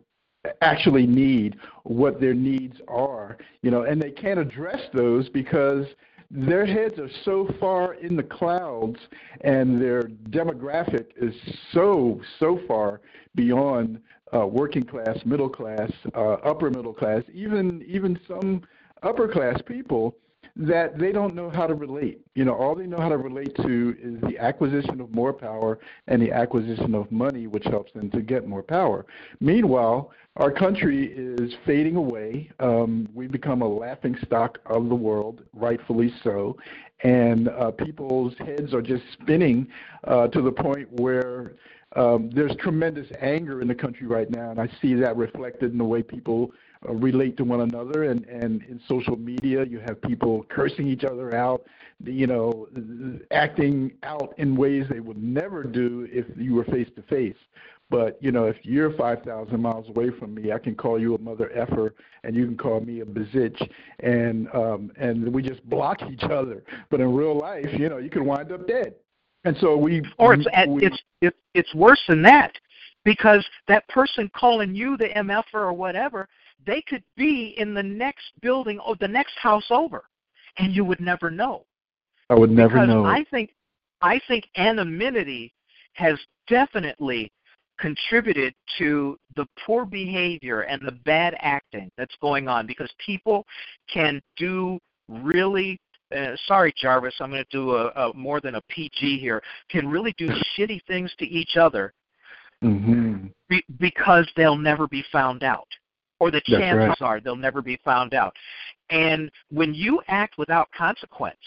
actually need, what their needs are, you know, and they can't address those because their heads are so far in the clouds and their demographic is so so far beyond uh, working class, middle class, uh, upper middle class, even even some upper class people that they don't know how to relate. You know, all they know how to relate to is the acquisition of more power and the acquisition of money, which helps them to get more power. Meanwhile, our country is fading away. Um, we've become a laughing stock of the world, rightfully so, and uh, people's heads are just spinning uh, to the point where um, there's tremendous anger in the country right now, and I see that reflected in the way people relate to one another. And, and in social media, you have people cursing each other out, you know, acting out in ways they would never do if you were face to face. But you know, if you're 5,000 miles away from me, I can call you a mother effer, and you can call me a bezitch, and um, and we just block each other. But in real life, you know, you can wind up dead. And so we, Or it's we it's it's it's worse than that because that person calling you the MF or whatever, they could be in the next building or the next house over, and you would never know. I would never because know. I think I think anonymity has definitely contributed to the poor behavior and the bad acting that's going on because people can do really uh, sorry Jarvis I'm going to do a, a more than a PG here can really do shitty things to each other hmm be, because they'll never be found out or the chances right. are they'll never be found out and when you act without consequence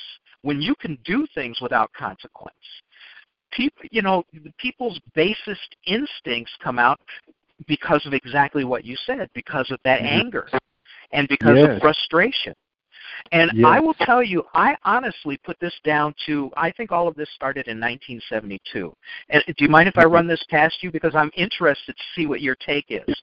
when you can do things without consequence. People, you know, people's basest instincts come out because of exactly what you said, because of that mm-hmm. anger and because yes. of frustration. And yes. I will tell you, I honestly put this down to, I think all of this started in 1972. And do you mind if I run this past you? Because I'm interested to see what your take is.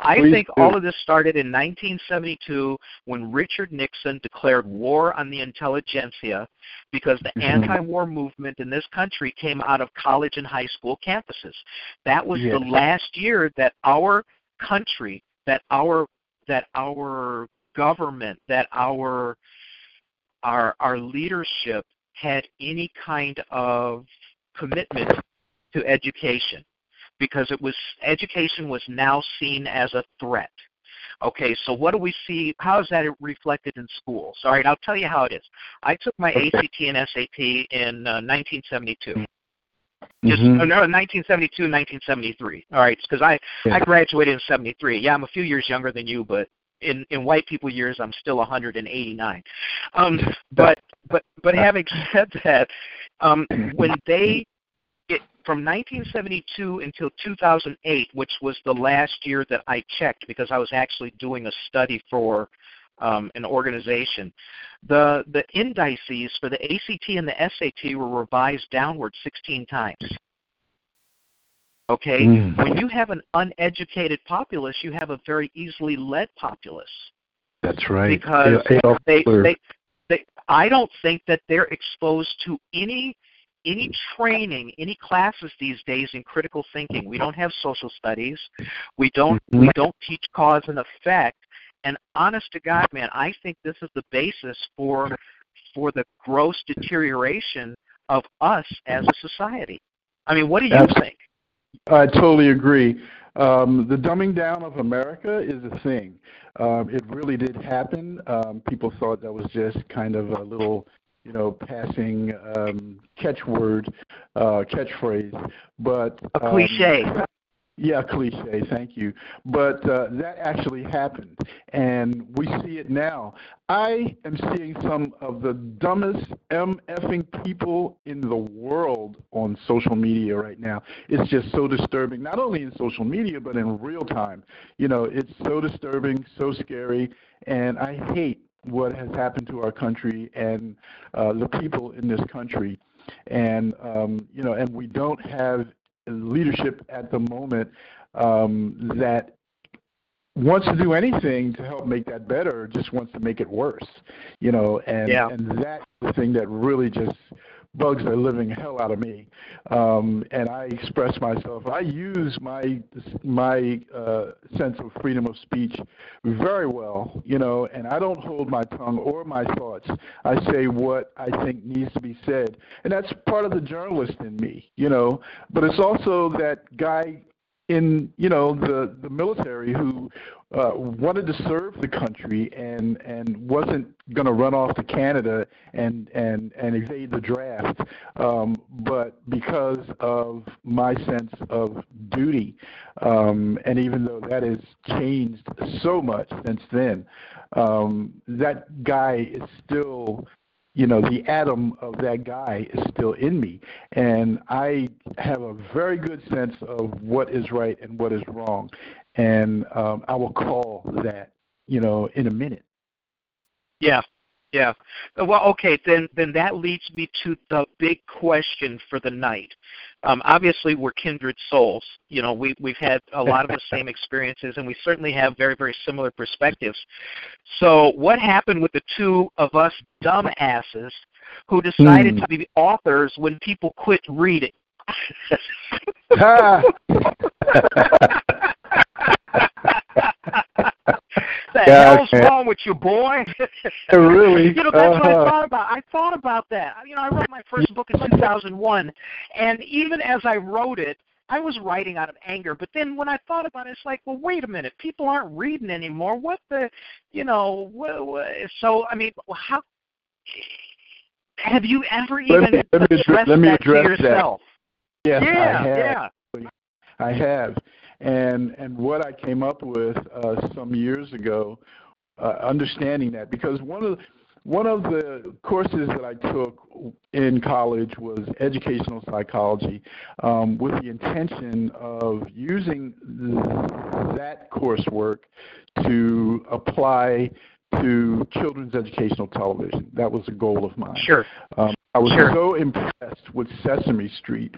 I Please think do. all of this started in 1972 when Richard Nixon declared war on the intelligentsia because the mm-hmm. anti-war movement in this country came out of college and high school campuses. That was yes. the last year that our country, that our that our government, that our our our leadership had any kind of commitment to education because it was education was now seen as a threat. Okay, so what do we see? How is that reflected in schools? All right, I'll tell you how it is. I took my okay. ACT and SAT in uh, 1972. Just mm-hmm. no, 1972, 1973. All right, because I yeah. I graduated in 73. Yeah, I'm a few years younger than you, but in in white people years I'm still 189. Um, but but but having said that, um, when they it, from 1972 until 2008, which was the last year that I checked because I was actually doing a study for um, an organization, the the indices for the ACT and the SAT were revised downward 16 times. Okay? Mm. When you have an uneducated populace, you have a very easily led populace. That's right. Because they, they, they, I don't think that they're exposed to any any training, any classes these days in critical thinking. We don't have social studies. We don't mm-hmm. we don't teach cause and effect. And honest to God, man, I think this is the basis for for the gross deterioration of us as a society. I mean, what do you think? I totally agree. Um, the dumbing down of America is a thing. Um, it really did happen. Um, people thought that was just kind of a little, you know, passing um, catchword, uh, catchphrase. But a cliche. Um, yeah, cliche, thank you. But uh, that actually happened, and we see it now. I am seeing some of the dumbest MFing people in the world on social media right now. It's just so disturbing, not only in social media, but in real time. You know, it's so disturbing, so scary, and I hate what has happened to our country and uh, the people in this country. And, um, you know, and we don't have leadership at the moment um, that wants to do anything to help make that better, just wants to make it worse, you know, and yeah. and that's the thing that really just bugs the living hell out of me. Um, and I express myself. I use my my uh, sense of freedom of speech very well, you know, and I don't hold my tongue or my thoughts. I say what I think needs to be said, and that's part of the journalist in me, you know. But it's also that guy in you know the the military who uh, wanted to serve the country and and wasn't going to run off to Canada and and and evade the draft, um, but because of my sense of duty, um, and even though that has changed so much since then, um, that guy is still you know, the atom of that guy is still in me. And I have a very good sense of what is right and what is wrong. And um, I will call that, you know, in a minute. Yeah. Yeah. Well, okay, then then that leads me to the big question for the night. Um, obviously, we're kindred souls. You know, we we've had a lot of the same experiences, and we certainly have very very similar perspectives. So, what happened with the two of us dumbasses who decided mm. to be authors when people quit reading? the yeah, hell's wrong with you, boy? really? you know, that's uh-huh. what I uh-huh. thought about. I thought about that. You know, I wrote my first book in 2001, and even as I wrote it, I was writing out of anger. But then when I thought about it, it's like, well, wait a minute, people aren't reading anymore. What the, you know, what, what, so I mean, how? Have you ever even let me, let me addressed let me that address to yourself? That. Yes, yeah, I have. yeah. I have. And and what I came up with uh, some years ago, uh, understanding that because one of the, one of the courses that I took in college was educational psychology um, with the intention of using that coursework to apply to children's educational television. That was a goal of mine. Sure. Um, I was sure. so impressed with Sesame Street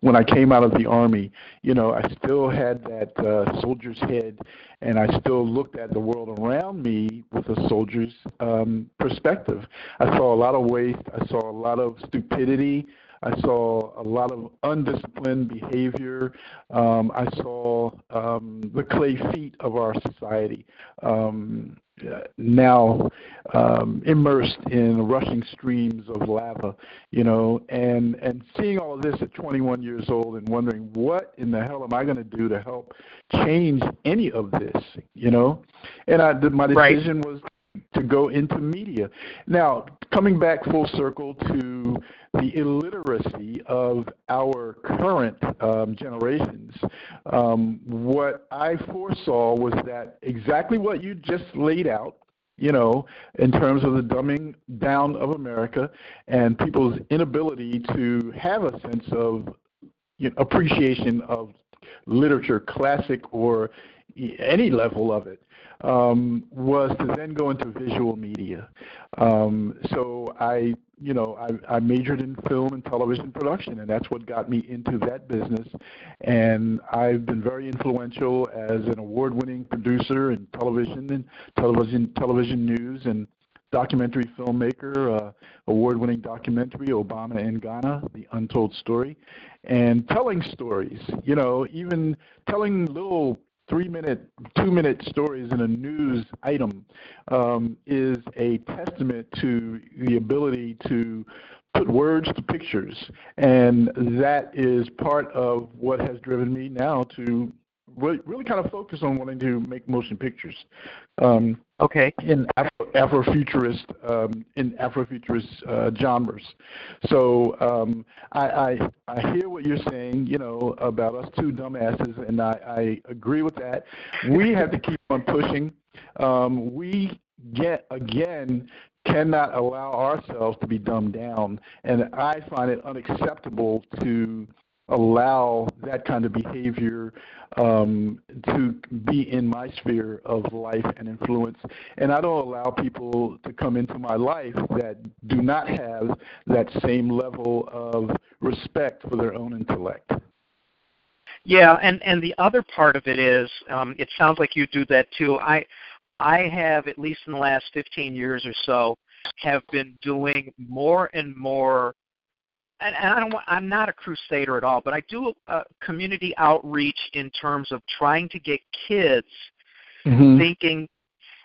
when I came out of the army. You know, I still had that uh, soldier's head, and I still looked at the world around me with a soldier's um, perspective. I saw a lot of waste. I saw a lot of stupidity. I saw a lot of undisciplined behavior. Um, I saw um, the clay feet of our society. Um, now um, immersed in rushing streams of lava, you know, and and seeing all of this at 21 years old and wondering what in the hell am I going to do to help change any of this, you know, and I my decision right. was to go into media. Now, coming back full circle to the illiteracy of our current um, generations, um, what I foresaw was that exactly what you just laid out, you know, in terms of the dumbing down of America and people's inability to have a sense of you know, appreciation of literature, classic or any level of it um, was to then go into visual media. Um, so I, you know, I, I majored in film and television production, and that's what got me into that business. And I've been very influential as an award-winning producer in television and television television news and documentary filmmaker, uh, award-winning documentary Obama in Ghana: The Untold Story, and telling stories. You know, even telling little three minute, two minute stories in a news item um, is a testament to the ability to put words to pictures. And that is part of what has driven me now to really, really kind of focus on wanting to make motion pictures. Um, okay. In Afro, Afrofuturist um, in Afrofuturist uh, genres. So um, I, I I hear what you're saying, you know, about us two dumbasses, and I, I agree with that. We have to keep on pushing. Um, we get again cannot allow ourselves to be dumbed down, and I find it unacceptable to allow that kind of behavior um, to be in my sphere of life and influence. And I don't allow people to come into my life that do not have that same level of respect for their own intellect. Yeah, and and the other part of it is, um, it sounds like you do that too. I I have at least in the last 15 years or so have been doing more and more and, and I don't want, I'm not a crusader at all, but I do a community outreach in terms of trying to get kids mm-hmm. thinking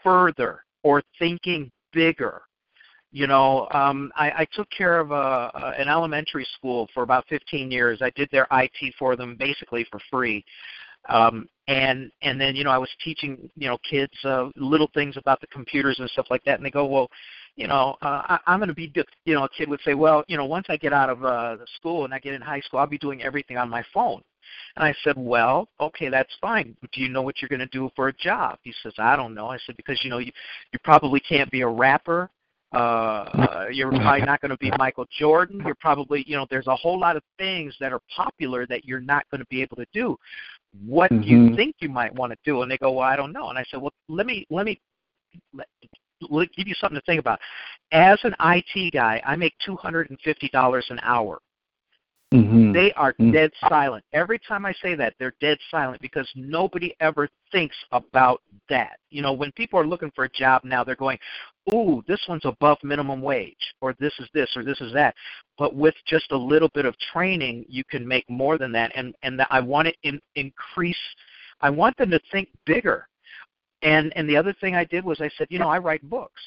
further or thinking bigger. You know, um, I, I took care of a, a, an elementary school for about 15 years. I did their IT for them basically for free. Um, and and then you know I was teaching you know kids uh, little things about the computers and stuff like that, and they go, well, you know, uh, I, I'm going to be, you know, a kid would say, well, you know, once I get out of uh, the school and I get in high school, I'll be doing everything on my phone. And I said, well, okay, that's fine. Do you know what you're going to do for a job? He says, I don't know. I said, because you know, you you probably can't be a rapper. Uh, you're probably not going to be Michael Jordan. You're probably, you know, there's a whole lot of things that are popular that you're not going to be able to do. What mm-hmm. do you mm-hmm. think you might want to do? And they go, well, I don't know. And I said, well, let me let me let, give you something to think about. As an IT guy, I make two hundred and fifty dollars an hour. Mm-hmm. They are mm-hmm. dead silent. Every time I say that, they're dead silent because nobody ever thinks about that. You know, when people are looking for a job now, they're going, "Ooh, this one's above minimum wage," or "This is this," or "This is that." But with just a little bit of training, you can make more than that. And and I want to in, increase. I want them to think bigger. And and the other thing I did was I said, you know, I write books.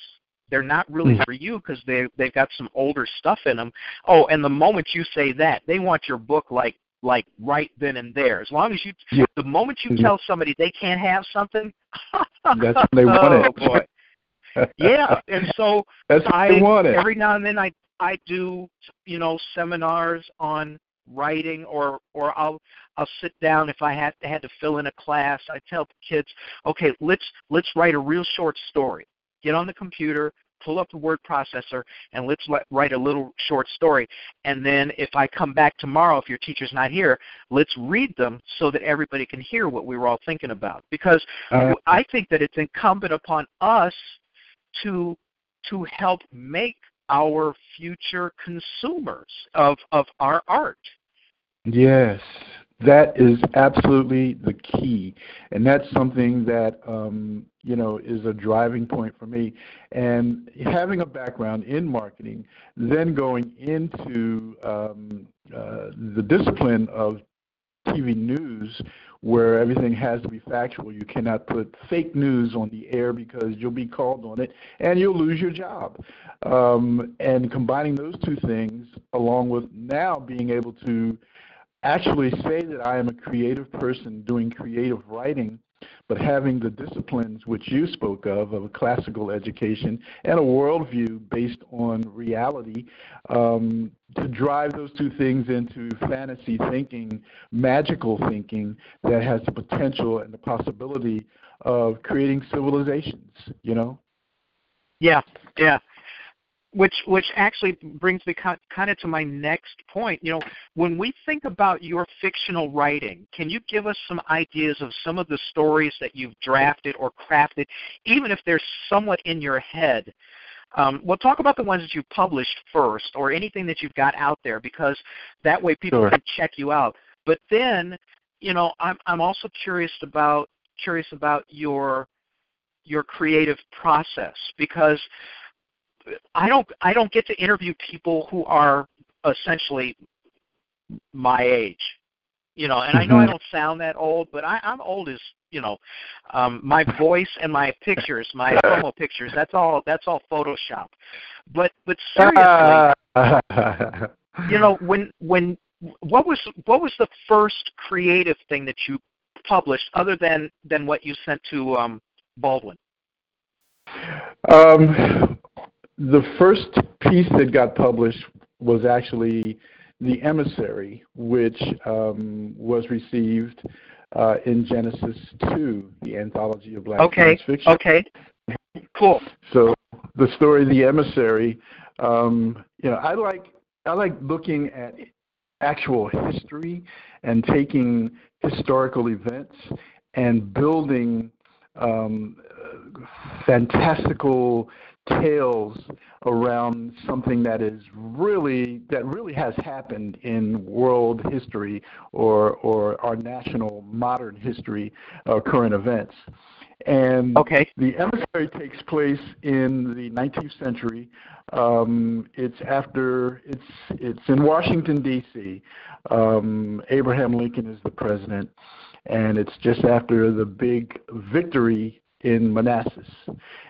They're not really mm-hmm. for you because they they've got some older stuff in them. Oh, and the moment you say that, they want your book like like right then and there. As long as you, yeah. the moment you mm-hmm. tell somebody they can't have something, that's when they want oh, it. boy. yeah, and so that's I they want it. every now and then I I do you know seminars on writing or or I'll I'll sit down if I had to had to fill in a class. I tell the kids, okay, let's let's write a real short story. Get on the computer, pull up the word processor and let's let, write a little short story. And then if I come back tomorrow, if your teacher's not here, let's read them so that everybody can hear what we were all thinking about. Because uh, I think that it's incumbent upon us to to help make our future consumers of of our art. Yes, that is absolutely the key, and that's something that um, you know is a driving point for me. And having a background in marketing, then going into um, uh, the discipline of TV news, where everything has to be factual. You cannot put fake news on the air because you'll be called on it and you'll lose your job. Um, and combining those two things, along with now being able to actually say that I am a creative person doing creative writing, but having the disciplines which you spoke of, of a classical education and a worldview based on reality, um, to drive those two things into fantasy thinking, magical thinking that has the potential and the possibility of creating civilizations, you know? Yeah, yeah which which actually brings me kind of to my next point. You know, when we think about your fictional writing, can you give us some ideas of some of the stories that you've drafted or crafted, even if they're somewhat in your head? Um, we'll talk about the ones that you've published first, or anything that you've got out there, because that way people sure. can check you out. But then, you know, I'm I'm also curious about curious about your your creative process because I don't I don't get to interview people who are essentially my age. You know, and mm-hmm. I know I mm-hmm. don't sound that old, but I, I'm old as you know, um, my voice and my pictures, my promo pictures. That's all. That's all Photoshop. But but seriously, you know, when when what was what was the first creative thing that you published other than than what you sent to um, Baldwin? Um, the first piece that got published was actually The Emissary, which um, was received uh, in Genesis 2, the anthology of black okay. science fiction. Okay. Cool. So the story The Emissary, um, you know, I like I like looking at actual history and taking historical events and building um, fantastical tales around something that is really that really has happened in world history or or our national modern history or current events. And okay. the emissary takes place in the 19th century. Um, it's after it's it's in Washington D.C. Um, Abraham Lincoln is the president, and it's just after the big victory in Manassas.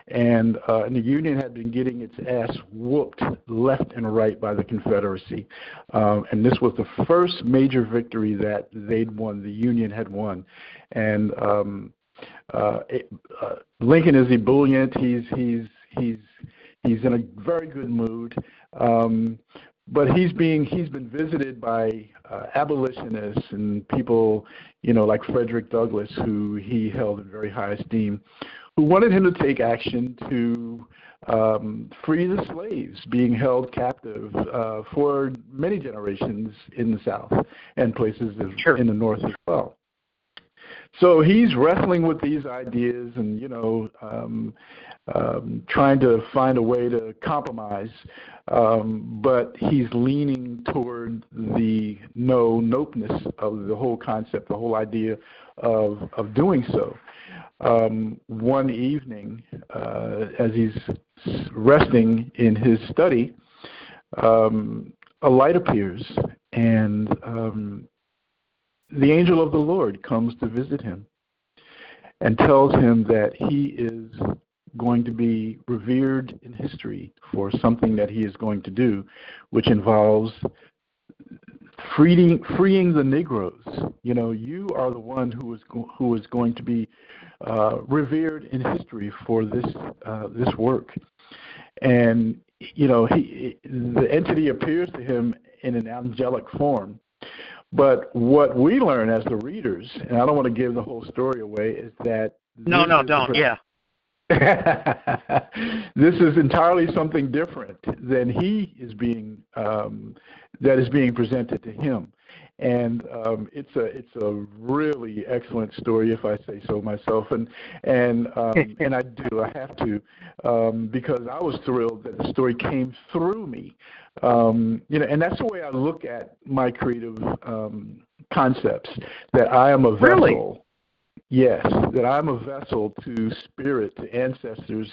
And, uh, and the Union had been getting its ass whooped left and right by the Confederacy. Um, and this was the first major victory that they'd won, the Union had won. And um, uh, it, uh, Lincoln is ebullient. He's, he's, he's, he's in a very good mood. Um, but he's being he's been visited by uh, abolitionists and people you know like Frederick Douglass who he held in very high esteem who wanted him to take action to um, free the slaves being held captive uh, for many generations in the South and places sure. in the North as well. So he's wrestling with these ideas and you know um, um, trying to find a way to compromise, um, but he's leaning toward the no nopeness of the whole concept, the whole idea of of doing so. Um, one evening, uh, as he's resting in his study, um, a light appears, and um, the angel of the Lord comes to visit him and tells him that he is going to be revered in history for something that he is going to do, which involves freeing freeing the Negroes. You know, you are the one who is who is going to be uh, revered in history for this uh, this work, and you know, he the entity appears to him in an angelic form. But what we learn as the readers, and I don't want to give the whole story away, is that no, no, don't, yeah this is entirely something different than he is being um, that is being presented to him and um, it's a it's a really excellent story if I say so myself, and and um, and I do I have to um, because I was thrilled that the story came through me, um, you know, and that's the way I look at my creative um, concepts that I am a vessel. Really? Yes, that I'm a vessel to spirit, to ancestors,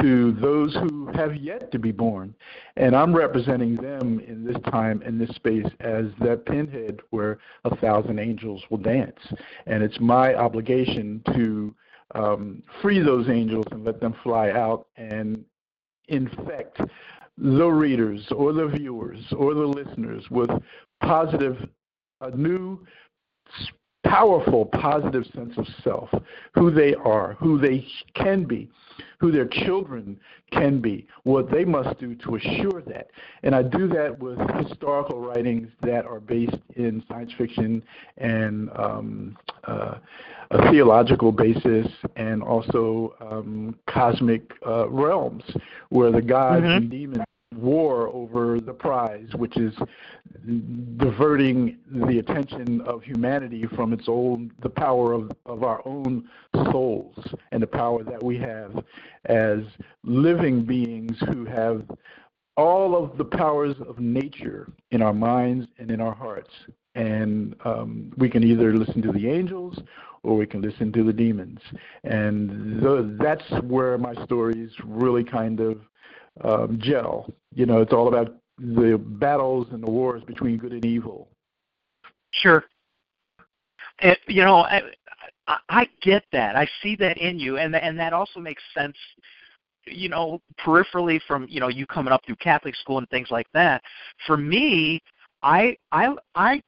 to those who have yet to be born. And I'm representing them in this time, in this space, as that pinhead where a thousand angels will dance. And it's my obligation to um, free those angels and let them fly out and infect the readers or the viewers or the listeners with positive, a new powerful, positive sense of self, who they are, who they can be, who their children can be, what they must do to assure that. And I do that with historical writings that are based in science fiction and um, uh, a theological basis and also um, cosmic uh, realms where the gods mm-hmm. and demons war over the prize, which is diverting the attention of humanity from its own the power of, of our own souls and the power that we have as living beings who have all of the powers of nature in our minds and in our hearts. And um, we can either listen to the angels or we can listen to the demons. And the, that's where my stories really kind of um, gel. You know, it's all about the battles and the wars between good and evil. Sure. It, you know, I, I get that. I see that in you, and and that also makes sense. You know, peripherally from you know you coming up through Catholic school and things like that. For me, I I I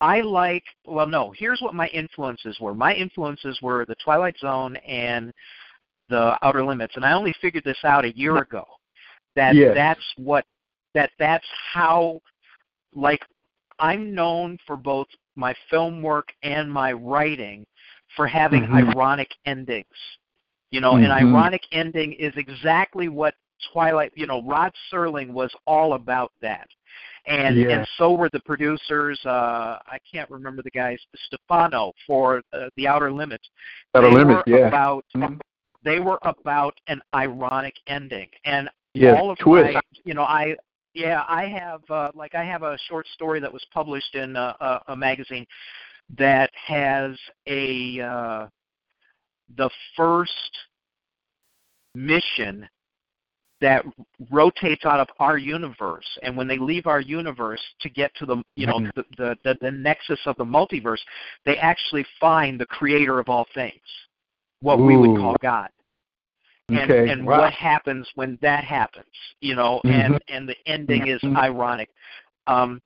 I like well no, here's what my influences were. My influences were the Twilight Zone and the outer limits and i only figured this out a year ago that yes. that's what that that's how like i'm known for both my film work and my writing for having mm-hmm. ironic endings you know mm-hmm. an ironic ending is exactly what twilight you know rod serling was all about that and yeah. and so were the producers. Uh, I can't remember the guys, Stefano for uh, the Outer Limits. Outer Limits, yeah. About mm-hmm they were about an ironic ending, and yes, all of twist. my, you know, I yeah, I have uh, like I have a short story that was published in a, a, a magazine that has a uh, the first mission that rotates out of our universe and when they leave our universe to get to the you know mm-hmm. the, the the nexus of the multiverse they actually find the creator of all things what Ooh. we would call God. And, okay. and wow. what happens when that happens, you know, mm-hmm. and and the ending is mm-hmm. ironic. Um,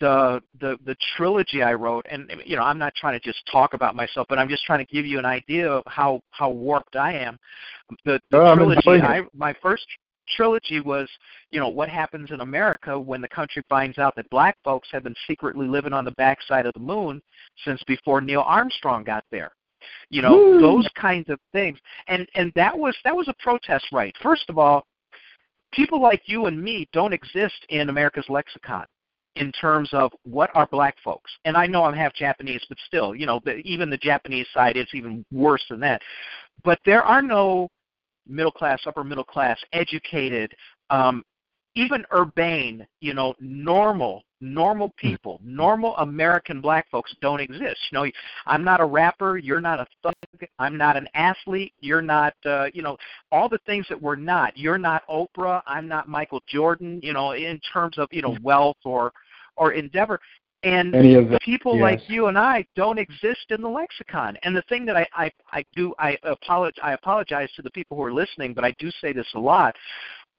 the the the trilogy I wrote, and you know, I'm not trying to just talk about myself, but I'm just trying to give you an idea of how how warped I am. The, the oh, trilogy, I, my first trilogy was, you know, what happens in America when the country finds out that black folks have been secretly living on the backside of the moon since before Neil Armstrong got there you know Woo. those kinds of things. And and that was that was a protest right first of all people like you and me don't exist in america's lexicon in terms of what are black folks. And i know i'm half japanese but still you know the, even the japanese side is even worse than that. But there are no middle class upper middle class educated um, even urbane, you know, normal, normal hmm. people, normal American black folks don't exist. You know, I'm not a rapper, you're not a thug, I'm not an athlete, you're not, uh, you know, all the things that we're not. You're not Oprah, I'm not Michael Jordan, you know, in terms of, you know, wealth or or endeavor. And the, people yes. like you and I don't exist in the lexicon. And the thing that I, I, I do, I apologize, I apologize to the people who are listening, but I do say this a lot.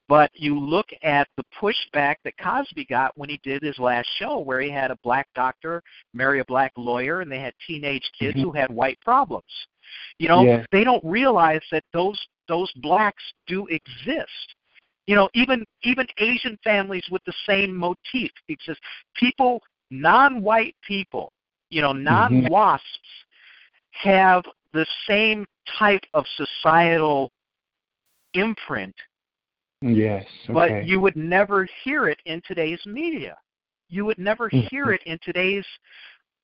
But you look at the pushback that Cosby got when he did his last show, where he had a black doctor marry a black lawyer, and they had teenage kids mm-hmm. who had white problems. You know, yeah. they don't realize that those those blacks do exist. You know, even even Asian families with the same motif exist. People, non-white people, you know, non-wasps, mm-hmm. have the same type of societal imprint. Yes. Okay. But you would never hear it in today's media. You would never Mm-hmm. hear it in today's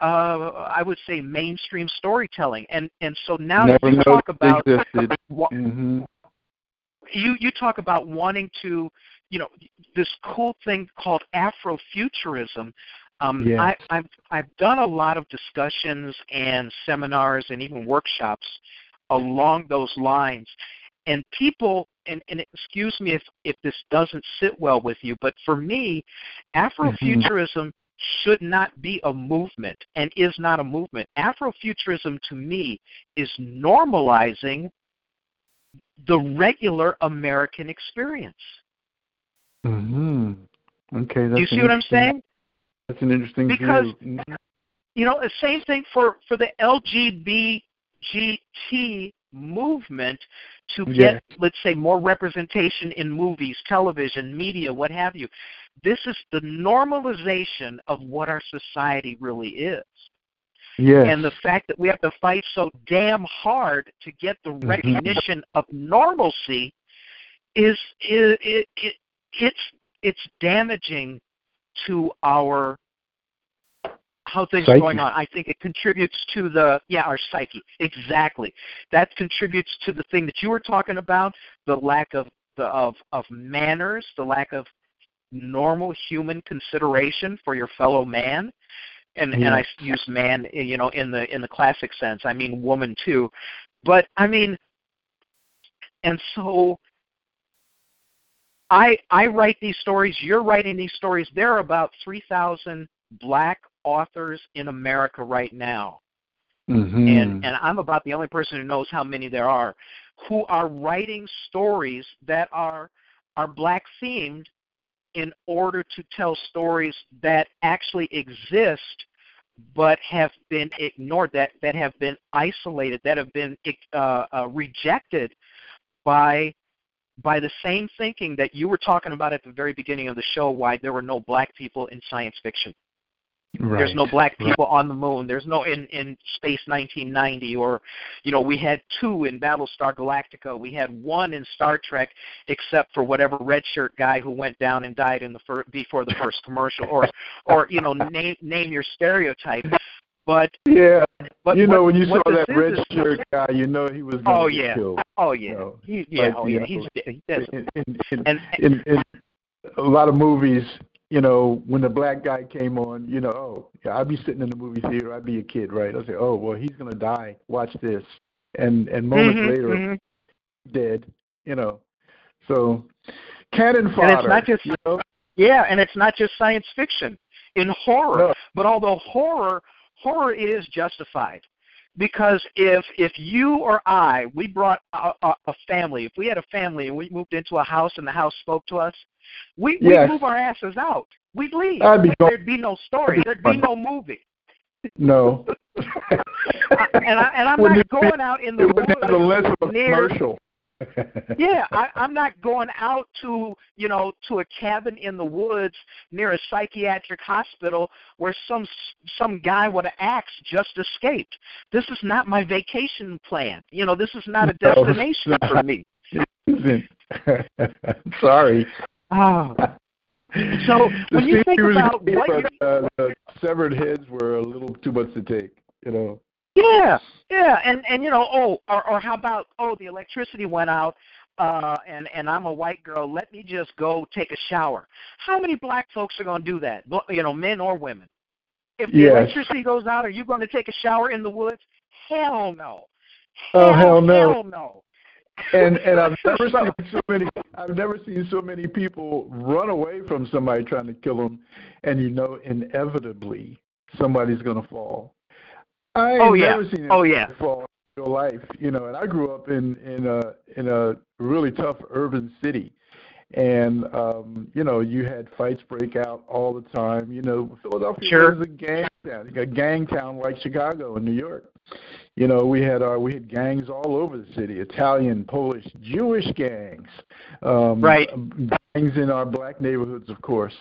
uh, I would say mainstream storytelling. And and so now Never you talk about existed. wa- hmm you you talk about wanting to you know this cool thing called Afrofuturism. Um, Yes. I, I've I've done a lot of discussions and seminars and even workshops along those lines, and people and, and excuse me if if this doesn't sit well with you, but for me, Afrofuturism should not be a movement and is not a movement. Afrofuturism to me is normalizing the regular American experience. hmm Okay. That's you see what I'm saying? That's an interesting Because- view. You know, the same thing for for the LGBT movement to get, Yes. let's say, more representation in movies, television, media, what have you. This is the normalization of what our society really is. Yes. And the fact that we have to fight so damn hard to get the Mhm. recognition of normalcy is it, it, it it's it's damaging to our how things are going on. I think it contributes to the yeah our psyche exactly. That contributes to the thing that you were talking about, the lack of the of of manners, the lack of normal human consideration for your fellow man. And and I use man you know in the in the classic sense. I mean woman too. But I mean and so I I write these stories, you're writing these stories. There are about 3,000 black authors in America right now. hmm And and I'm about the only person who knows how many there are who are writing stories that are are black themed in order to tell stories that actually exist but have been ignored that that have been isolated that have been uh, uh, rejected by by the same thinking that you were talking about at the very beginning of the show why there were no black people in science fiction right. there's no black right. people on the moon. There's no in in Space 1990 or you know we had two in Battlestar Galactica. We had one in Star Trek, except for whatever red shirt guy who went down and died in the fir- before the first commercial, or or you know name name your stereotype. But Yeah. but you know what- when you saw that this that is red shirt guy, you know he was going Oh to yeah, killed. oh yeah, know, he, yeah, like, oh you yeah. know, He's he does. In, in, in, And in, in a lot of movies, you know, when the black guy came on, you know, oh, yeah, I'd be sitting in the movie theater, I'd be a kid, right? I'd say, oh, well, he's gonna die. Watch this, and and moments Mhm, later, mhm. dead. You know, so cannon fodder. And it's not just you know? Yeah, and it's not just science fiction. In horror, No. but although horror horror is justified because if if you or I we brought a, a, a family, if we had a family and we moved into a house and the house spoke to us, we we Yes. would move our asses out. We'd leave. I'd be There'd be no story. There'd be no movie. no. And I and I'm not going out in the it would have the less of a near commercial. Yeah, I, I'm not going out to you know to a cabin in the woods near a psychiatric hospital where some some guy with an axe just escaped. This is not my vacation plan. You know, this is not a destination it's for me. Sorry. Oh. So The when you think about what you uh, the severed heads were a little too much to take. You know. Yeah, yeah, and and you know, oh, or or how about oh, the electricity went out, uh, and and I'm a white girl. Let me just go take a shower. How many black folks are going to do that? You know, men or women. If the Yes. electricity goes out, are you going to take a shower in the woods? Hell no. Oh, hell no. Hell no. And and I've never seen so many. I've never seen so many people run away from somebody trying to kill them, and you know inevitably somebody's going to fall. I Oh, yeah. never seen Oh, yeah. fall in real life, you know. And I grew up in in a in a really tough urban city, and um, you know you had fights break out all the time. You know, Philadelphia Sure. was a gang town, a gang town like Chicago and New York. You know, we had our we had gangs all over the city: Italian, Polish, Jewish gangs, um, Right. Gangs in our black neighborhoods, of course.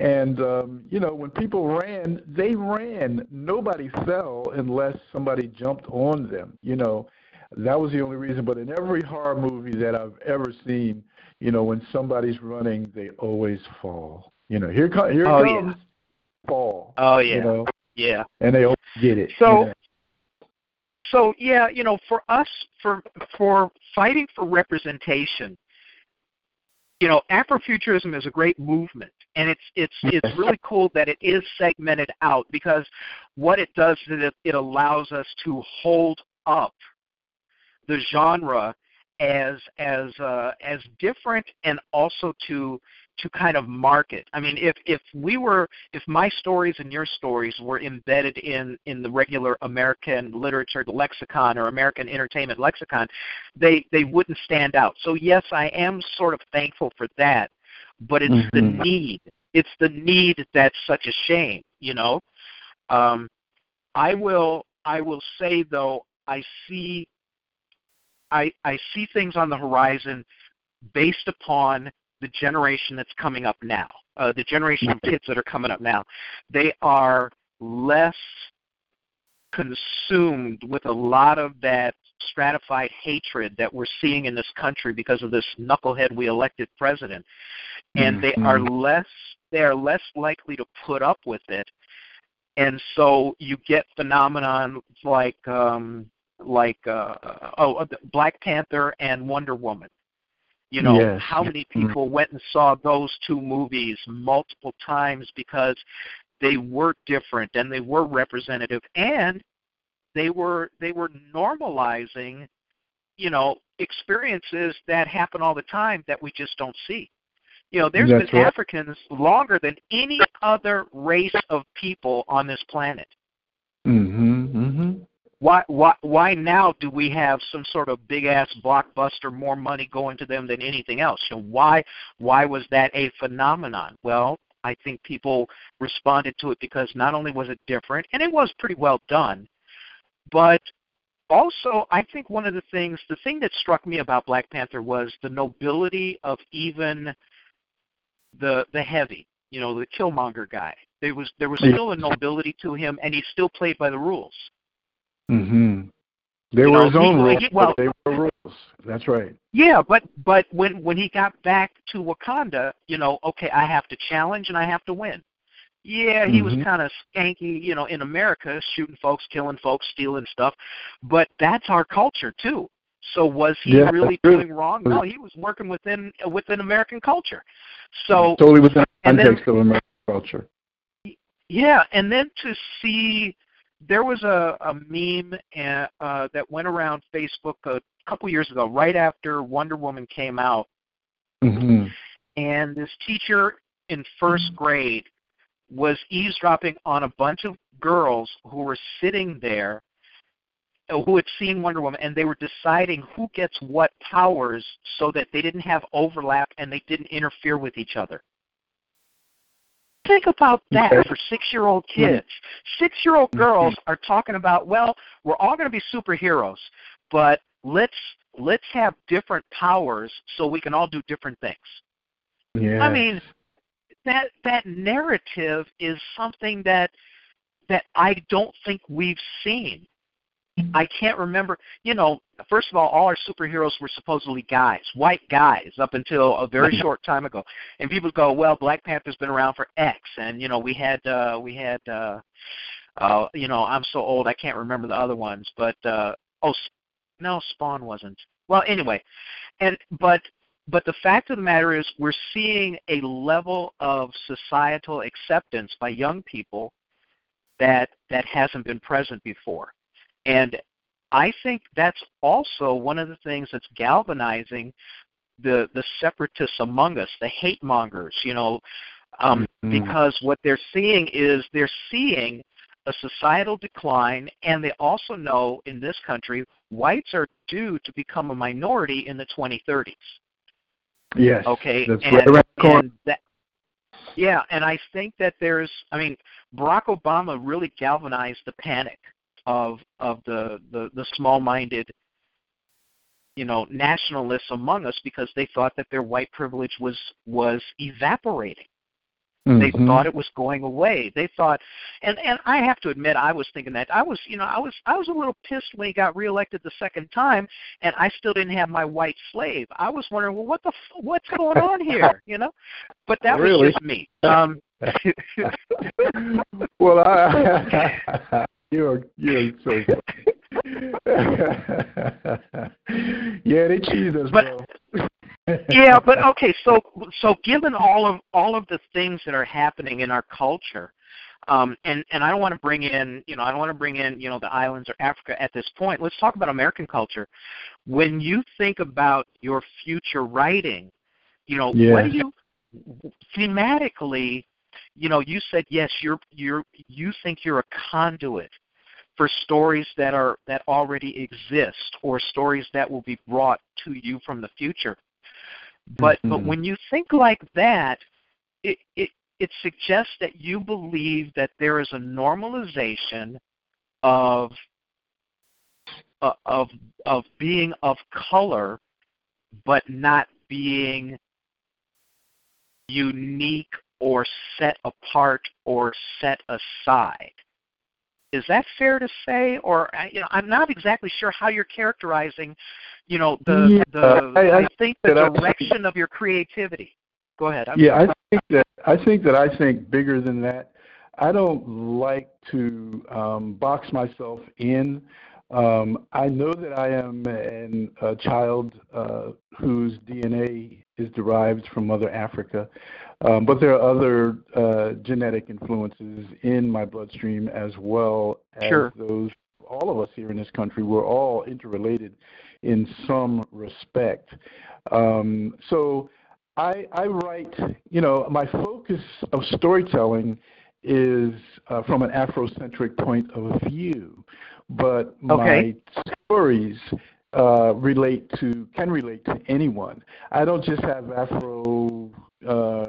And um, you know, when people ran, they ran. Nobody fell unless somebody jumped on them. You know, that was the only reason. But in every horror movie that I've ever seen, you know, when somebody's running, they always fall. You know, here, co- here Oh, comes yeah. fall. Oh yeah, You know, yeah. and they always get it. So- you know. So yeah, you know, for us, for for fighting for representation, you know, Afrofuturism is a great movement, and it's it's it's really cool that it is segmented out because what it does is it, it allows us to hold up the genre as as uh, as different and also to to kind of market. I mean, if if we were if my stories and your stories were embedded in in the regular American literature lexicon or American entertainment lexicon, they they wouldn't stand out. So yes, I am sort of thankful for that, but it's the Mhm. need. It's the need that's such a shame, you know. Um, I will I will say though I see I I see things on the horizon based upon the generation that's coming up now. Uh, the generation of kids that are coming up now, they are less consumed with a lot of that stratified hatred that we're seeing in this country because of this knucklehead we elected president. And they are less they are less likely to put up with it. And so you get phenomenon like um like uh oh uh, black panther and wonder woman you know Yes. how many Mhm. people went and saw those two movies multiple times because they were different and they were representative and they were they were normalizing you know experiences that happen all the time that we just don't see you know there's That's been right. africans longer than any other race of people on this planet. Why why why now do we have some sort of big ass blockbuster more money going to them than anything else? You know why why was that a phenomenon? Well i think people responded to it because not only was it different and it was pretty well done but also i think one of the things the thing that struck me about black panther was the nobility of even the the heavy you know the killmonger guy. There was there was still a nobility to him and he still played by the rules Mhm. They You were know, his own he- rules. he- well- they were rules. That's right. Yeah, but but when when he got back to Wakanda, you know, okay, I have to challenge and I have to win. Yeah, he was Mhm. kind of skanky, you know, in America, shooting folks, killing folks, stealing stuff, but that's our culture too. So was he Yeah, really doing wrong? No, he was working within within American culture. So totally within the and then- context of American culture. Yeah, and then to see there was a, a meme uh, uh, that went around Facebook a couple years ago, right after Wonder Woman came out, Mhm. and this teacher in first grade was eavesdropping on a bunch of girls who were sitting there uh, who had seen Wonder Woman and they were deciding who gets what powers so that they didn't have overlap and they didn't interfere with each other. Think about that for six year old kids. Six year old mm-hmm. girls are talking about, well, we're all going to be superheroes, but let's let's have different powers so we can all do different things. Yeah. I mean, that that narrative is something that that I don't think we've seen. I can't remember. You know, first of all, all our superheroes were supposedly guys, white guys, up until a very short time ago. And people go, "Well, Black Panther's been around for X," and you know, we had uh, we had uh, uh, you know, I'm so old I can't remember the other ones, but uh, oh, no, Spawn wasn't. Well, anyway, and but but the fact of the matter is, we're seeing a level of societal acceptance by young people that that hasn't been present before, and I think that's also one of the things that's galvanizing the the separatists among us, the hate mongers, you know, um, Mhm. because what they're seeing is they're seeing a societal decline, and they also know in this country whites are due to become a minority in the 2030s. yes. Okay, That's and, right and that, yeah, and I think that there's, I mean, Barack Obama really galvanized the panic of of the the, the small-minded, you know, nationalists among us because they thought that their white privilege was was evaporating. Mm-hmm. They thought it was going away. They thought, and and I have to admit, I was thinking that I was, you know, I was I was a little pissed when he got reelected the second time, and I still didn't have my white slave. I was wondering, well, what the what's going on here, you know? But that really? was just me. Um, well, I, you're you're so. yeah, they cheated us, but, bro yeah, but okay, so so given all of all of the things that are happening in our culture, um, and and I don't want to bring in you know I don't want to bring in you know the islands or Africa at this point. Let's talk about American culture. When you think about your future writing, you know yeah. what do you thematically, you know, you said yes, you're you're you think you're a conduit for stories that are that already exist or stories that will be brought to you from the future but mm-hmm. but when you think like that, it, it it suggests that you believe that there is a normalization of uh, of of being of color, but not being unique or set apart or set aside. Is that fair to say, or you know, I'm not exactly sure how you're characterizing, you know, the yeah, the I, I, I think the direction I, of your creativity. Go ahead. I'm yeah, sorry. I think that I think that I think bigger than that. I don't like to um, box myself in. Um, I know that I am an, a child uh, whose DNA is derived from Mother Africa. Um, but there are other uh, genetic influences in my bloodstream as well as sure. those. All of us here in this country, we're all interrelated in some respect. Um, so I, I, write, you know, my focus of storytelling is uh, from an Afrocentric point of view, but okay. my stories uh, relate to can relate to anyone. I don't just have Afro uh,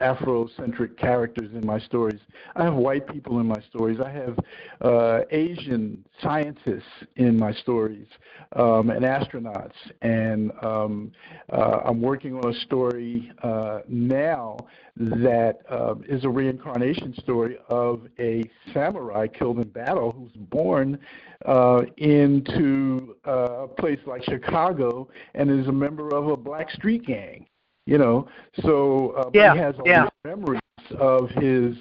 Afrocentric characters in my stories. I have white people in my stories. I have uh, Asian scientists in my stories um, and astronauts. And um, uh, I'm working on a story uh, now that uh, is a reincarnation story of a samurai killed in battle who's born uh, into uh, a place like Chicago and is a member of a black street gang you know. So uh, yeah, he has all yeah. these memories of his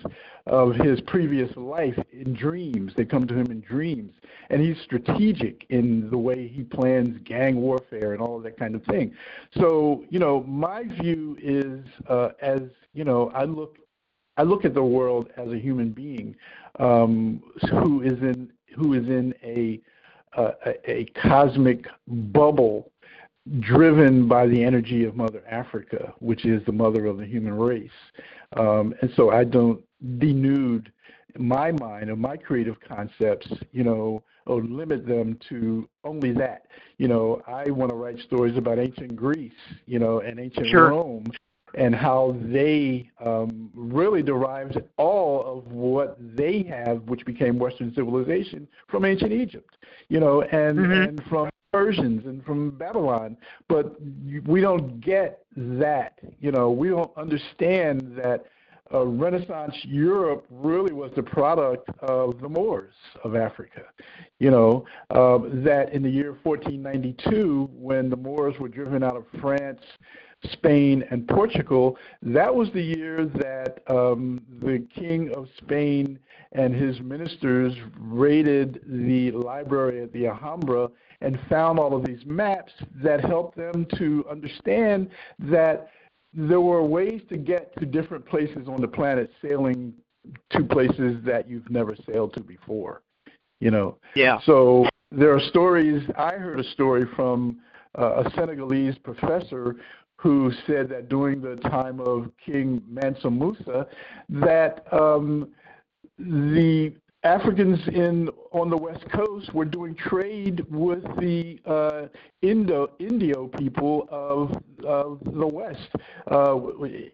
of his previous life in dreams. They come to him in dreams, and he's strategic in the way he plans gang warfare and all of that kind of thing. So you know, my view is uh, as you know, I look I look at the world as a human being um, who is in who is in a a, a cosmic bubble driven by the energy of Mother Africa, which is the mother of the human race. Um, and so I don't denude my mind or my creative concepts, you know, or limit them to only that. You know, I want to write stories about ancient Greece, you know, and ancient sure. Rome and how they um, really derived all of what they have, which became Western civilization, from ancient Egypt, you know, and, mm-hmm. and from Persians and from Babylon, but we don't get that. You know, we don't understand that uh, Renaissance Europe really was the product of the Moors of Africa. You know, uh, that in the year 1492, when the Moors were driven out of France, Spain, and Portugal, that was the year that um, the King of Spain and his ministers raided the library at the Alhambra and found all of these maps that helped them to understand that there were ways to get to different places on the planet sailing to places that you've never sailed to before you know? Yeah. So there are stories i heard a story from uh, a senegalese professor who said that during the time of king mansa musa that um, the Africans in on the west coast were doing trade with the uh, Indo Indio people of, of the west uh,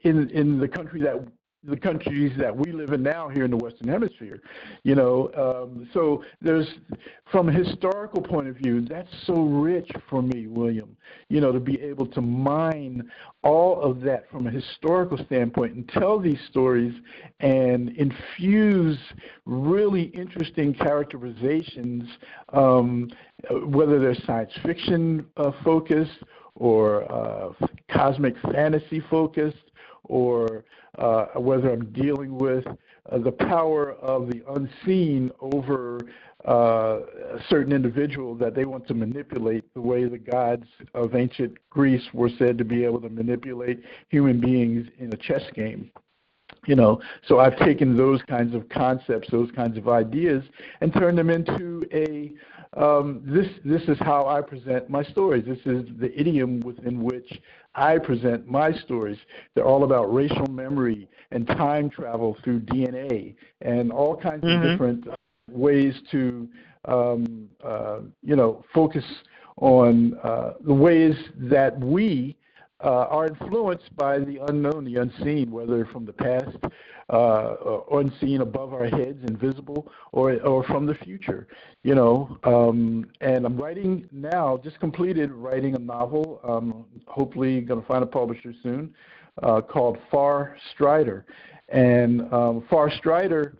in in the country that the countries that we live in now here in the Western Hemisphere. You know, um, so there's from a historical point of view, that's so rich for me, William. You know, to be able to mine all of that from a historical standpoint and tell these stories and infuse really interesting characterizations, um, whether they're science fiction uh, focused or uh, cosmic fantasy focused or uh, whether I'm dealing with uh, the power of the unseen over uh, a certain individual that they want to manipulate the way the gods of ancient Greece were said to be able to manipulate human beings in a chess game. You know, so I've taken those kinds of concepts, those kinds of ideas, and turned them into a um, this this is how I present my stories. This is the idiom within which I present my stories. They're all about racial memory and time travel through DNA and all kinds mm-hmm. of different ways to um, uh, you know focus on uh, the ways that we uh, are influenced by the unknown, the unseen, whether from the past, uh, unseen above our heads, invisible, or or from the future. You know, um, and I'm writing now, just completed writing a novel. Um, hopefully, going to find a publisher soon, uh, called Far Strider, and um, Far Strider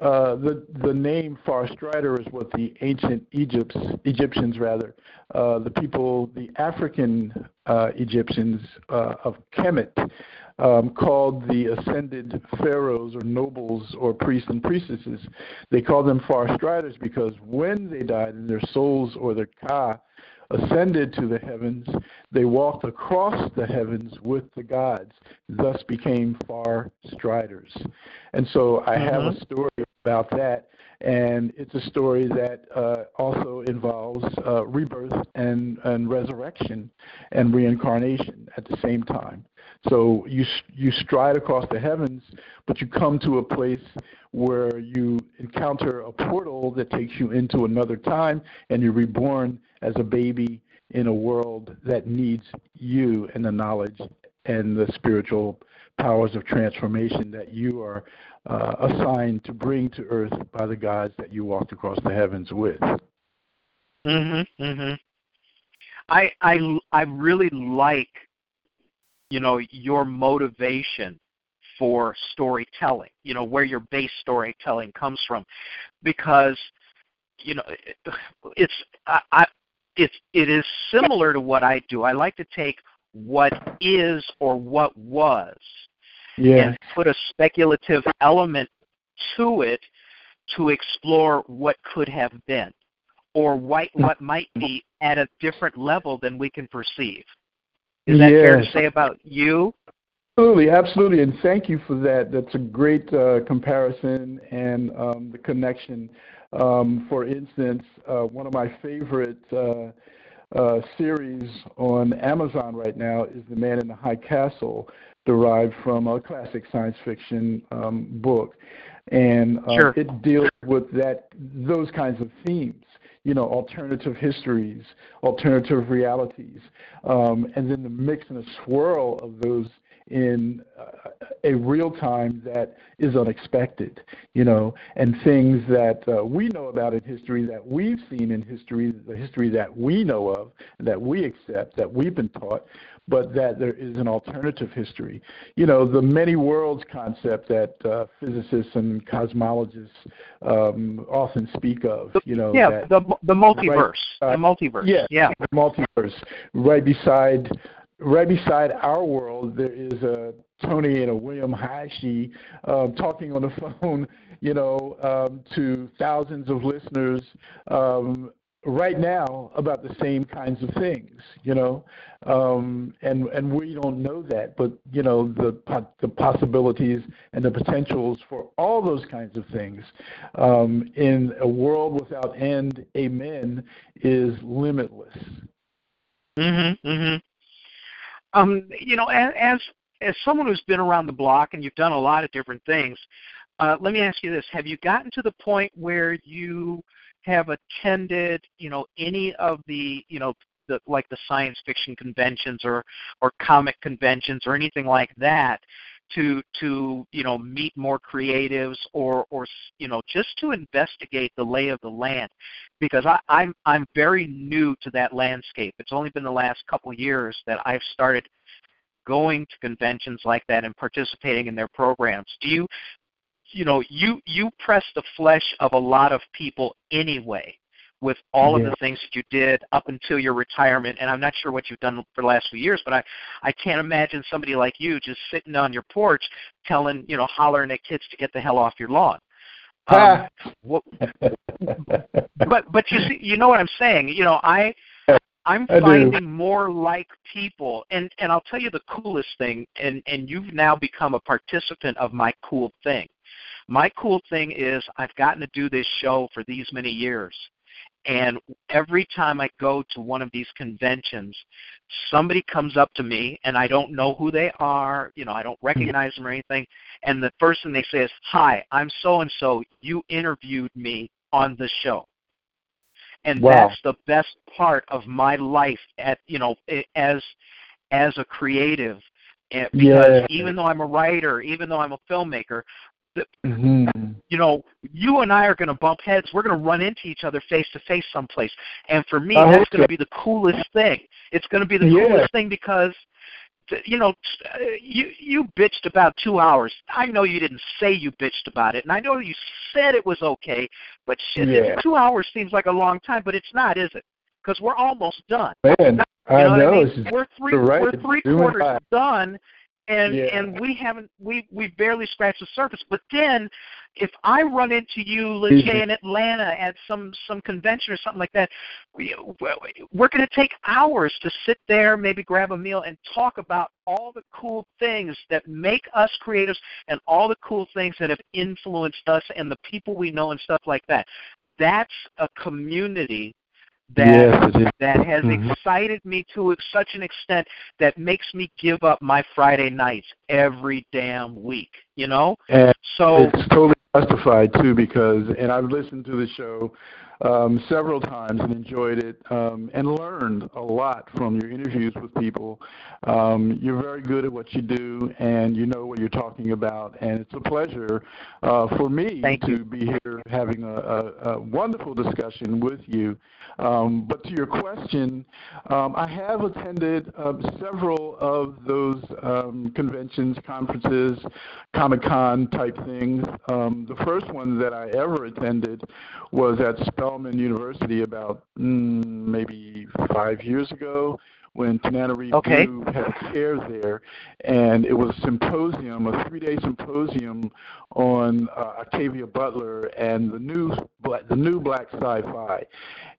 uh, the the name Far Strider is what the ancient Egypts, Egyptians rather, uh, the people, the African uh, Egyptians uh, of Kemet, um, called the ascended pharaohs or nobles or priests and priestesses. They called them Far Striders because when they died and their souls or their ka ascended to the heavens, they walked across the heavens with the gods, thus became far striders. And so I mm-hmm. have a mm-hmm. story about that, and it's a story that uh, also involves uh, rebirth and, and resurrection and reincarnation at the same time. So you you stride across the heavens, but you come to a place where you encounter a portal that takes you into another time, and you're reborn as a baby in a world that needs you and the knowledge and the spiritual powers of transformation that you are uh, assigned to bring to earth by the gods that you walked across the heavens with. Mhm. Mhm. I I I really like you know your motivation for storytelling. You know where your base storytelling comes from, because you know it's I, I it's it is similar to what I do. I like to take what is or what was yeah. and put a speculative element to it to explore what could have been or what mm. what might be at a different level than we can perceive. Is that yes. fair to say about you? Absolutely, absolutely, and thank you for that. That's a great uh, comparison and um, the connection. Um, for instance, uh, one of my favorite uh, uh, series on Amazon right now is The Man in the High Castle, derived from a classic science fiction um, book, and uh, sure. it deals with that those kinds of themes. You know, alternative histories, alternative realities, um, and then the mix and the swirl of those in uh, a real time that is unexpected, you know, and things that uh, we know about in history, that we've seen in history, the history that we know of, that we accept, that we've been taught, but that there is an alternative history. You know, the many worlds concept that uh, physicists and cosmologists um, often speak of. You know, yeah, that, the the multiverse, right, the multiverse. Yeah, yeah, the multiverse. Right beside right beside our world, there is a Tony and a William Hayashi uh, talking on the phone, you know, um, to thousands of listeners um, right now about the same kinds of things, you know, um, and and we don't know that, but you know the the possibilities and the potentials for all those kinds of things um, in a world without end, amen, is limitless. Mhm. Mhm. Um, you know, as as someone who's been around the block and you've done a lot of different things, uh, let me ask you this: Have you gotten to the point where you have attended, you know, any of the, you know, the, like the science fiction conventions or or comic conventions or anything like that, to to you know meet more creatives or or you know just to investigate the lay of the land because I, I'm I'm very new to that landscape. It's only been the last couple years that I've started going to conventions like that and participating in their programs. Do you you know you you press the flesh of a lot of people anyway with all yeah. of the things that you did up until your retirement and I'm not sure what you've done for the last few years but I I can't imagine somebody like you just sitting on your porch telling you know hollering at kids to get the hell off your lawn. Um, what, but but you see you know what I'm saying? You know I I'm finding more like people and and I'll tell you the coolest thing and and you've now become a participant of my cool thing. My cool thing is I've gotten to do this show for these many years and every time I go to one of these conventions, somebody comes up to me and I don't know who they are, you know, I don't recognize them or anything, and the first thing they say is, "Hi, I'm so and so. You interviewed me on the show." And wow. that's the best part of my life at, you know, as as a creative eh, because yeah. even though I'm a writer, even though I'm a filmmaker, mm-hmm. you know, you and I are going to bump heads. We're going to run into each other face to face someplace. And for me, I that's going to be the coolest thing. It's going to be the yeah. coolest thing because you know, you you bitched about two hours. I know you didn't say you bitched about it, and I know you said it was okay, but shit, yeah. two hours seems like a long time, but it's not, is it? Because we're almost done. Man, you know I know. I mean? We're three right. we're three quarters done, and yeah. and we haven't we we barely scratched the surface. But then, if I run into you, Lejay, mm-hmm. in Atlanta at some some convention or something like that, we, we're going to take hours to sit there, maybe grab a meal, and talk about all the cool things that make us creatives and all the cool things that have influenced us and the people we know and stuff like that. That's a community that yes, that has mm-hmm. excited me to such an extent that makes me give up my Friday nights every damn week. You know, and so it's totally justified too because, and I've listened to the show um, several times and enjoyed it um, and learned a lot from your interviews with people. Um, you're very good at what you do and you know what you're talking about, and it's a pleasure uh, for me Thank to you. be here having a, a, a wonderful discussion with you. Um, but to your question, um, I have attended uh, several of those um, conventions, conferences, Comic Con type things. the first one that I ever attended was at Spelman University about mm, maybe five years ago when Tananarive okay. Due had chairs there, and it was a symposium, a three-day symposium on uh, Octavia Butler and the new the new black sci-fi,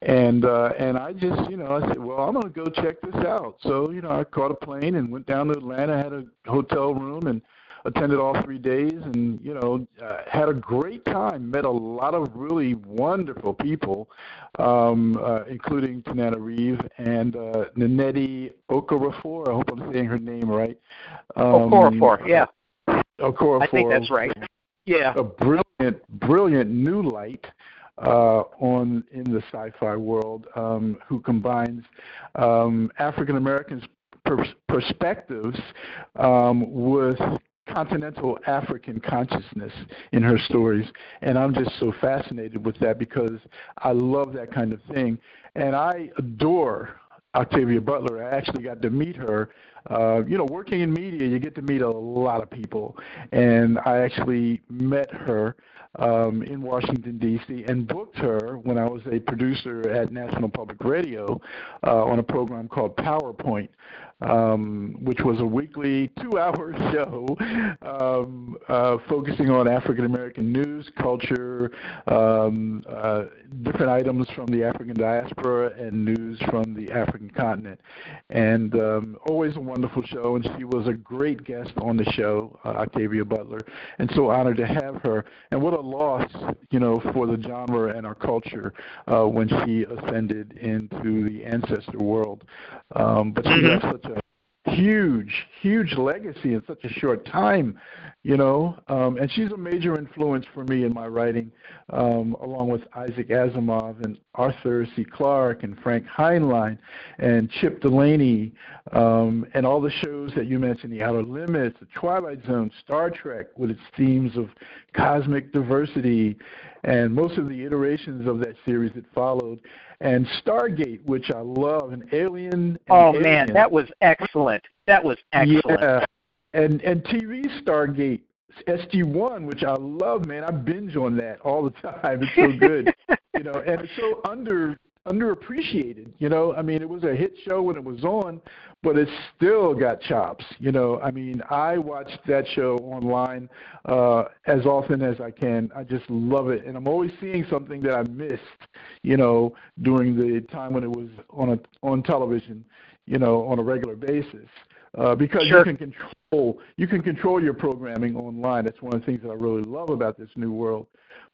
and uh, and I just you know I said, well I'm gonna go check this out. So you know I caught a plane and went down to Atlanta, had a hotel room and attended all three days and you know uh, had a great time met a lot of really wonderful people um, uh, including Tananarive and uh, Nnedi Okorafor I hope I'm saying her name right. Um, Okorafor yeah. Okorafor I think that's right. Yeah. A brilliant brilliant new light uh, on in the sci-fi world um, who combines um, African Americans perspectives um, with continental African consciousness in her stories. And I'm just so fascinated with that because I love that kind of thing. And I adore Octavia Butler. I actually got to meet her. Uh, you know, working in media, you get to meet a lot of people. And I actually met her um, in Washington, D.C., and booked her when I was a producer at National Public Radio uh, on a program called PowerPoint um, which was a weekly two-hour show um, uh, focusing on African American news, culture, um, uh, different items from the African diaspora, and news from the African continent. And um, always a wonderful show, and she was a great guest on the show, uh, Octavia Butler, and so honored to have her. And what a loss, you know, for the genre and our culture uh, when she ascended into the ancestor world. Um, but she mm-hmm. left such a huge, huge legacy in such a short time, you know. Um, and she's a major influence for me in my writing, um, along with Isaac Asimov and Arthur C. Clarke and Frank Heinlein and Chip Delany um, and all the shows that you mentioned, The Outer Limits, The Twilight Zone, Star Trek with its themes of cosmic diversity, and most of the iterations of that series that followed and Stargate, which I love, and Alien. And oh Alien. man, that was excellent. That was excellent. Yeah, and and TV Stargate SG1, which I love, man. I binge on that all the time. It's so good, you know, and it's so under underappreciated. You know, I mean, it was a hit show when it was on, but it still got chops. You know, I mean, I watch that show online uh, as often as I can. I just love it, and I'm always seeing something that I missed. You know, during the time when it was on a on television. You know, on a regular basis. Uh, because sure. you can control you can control your programming online. That's one of the things that I really love about this new world.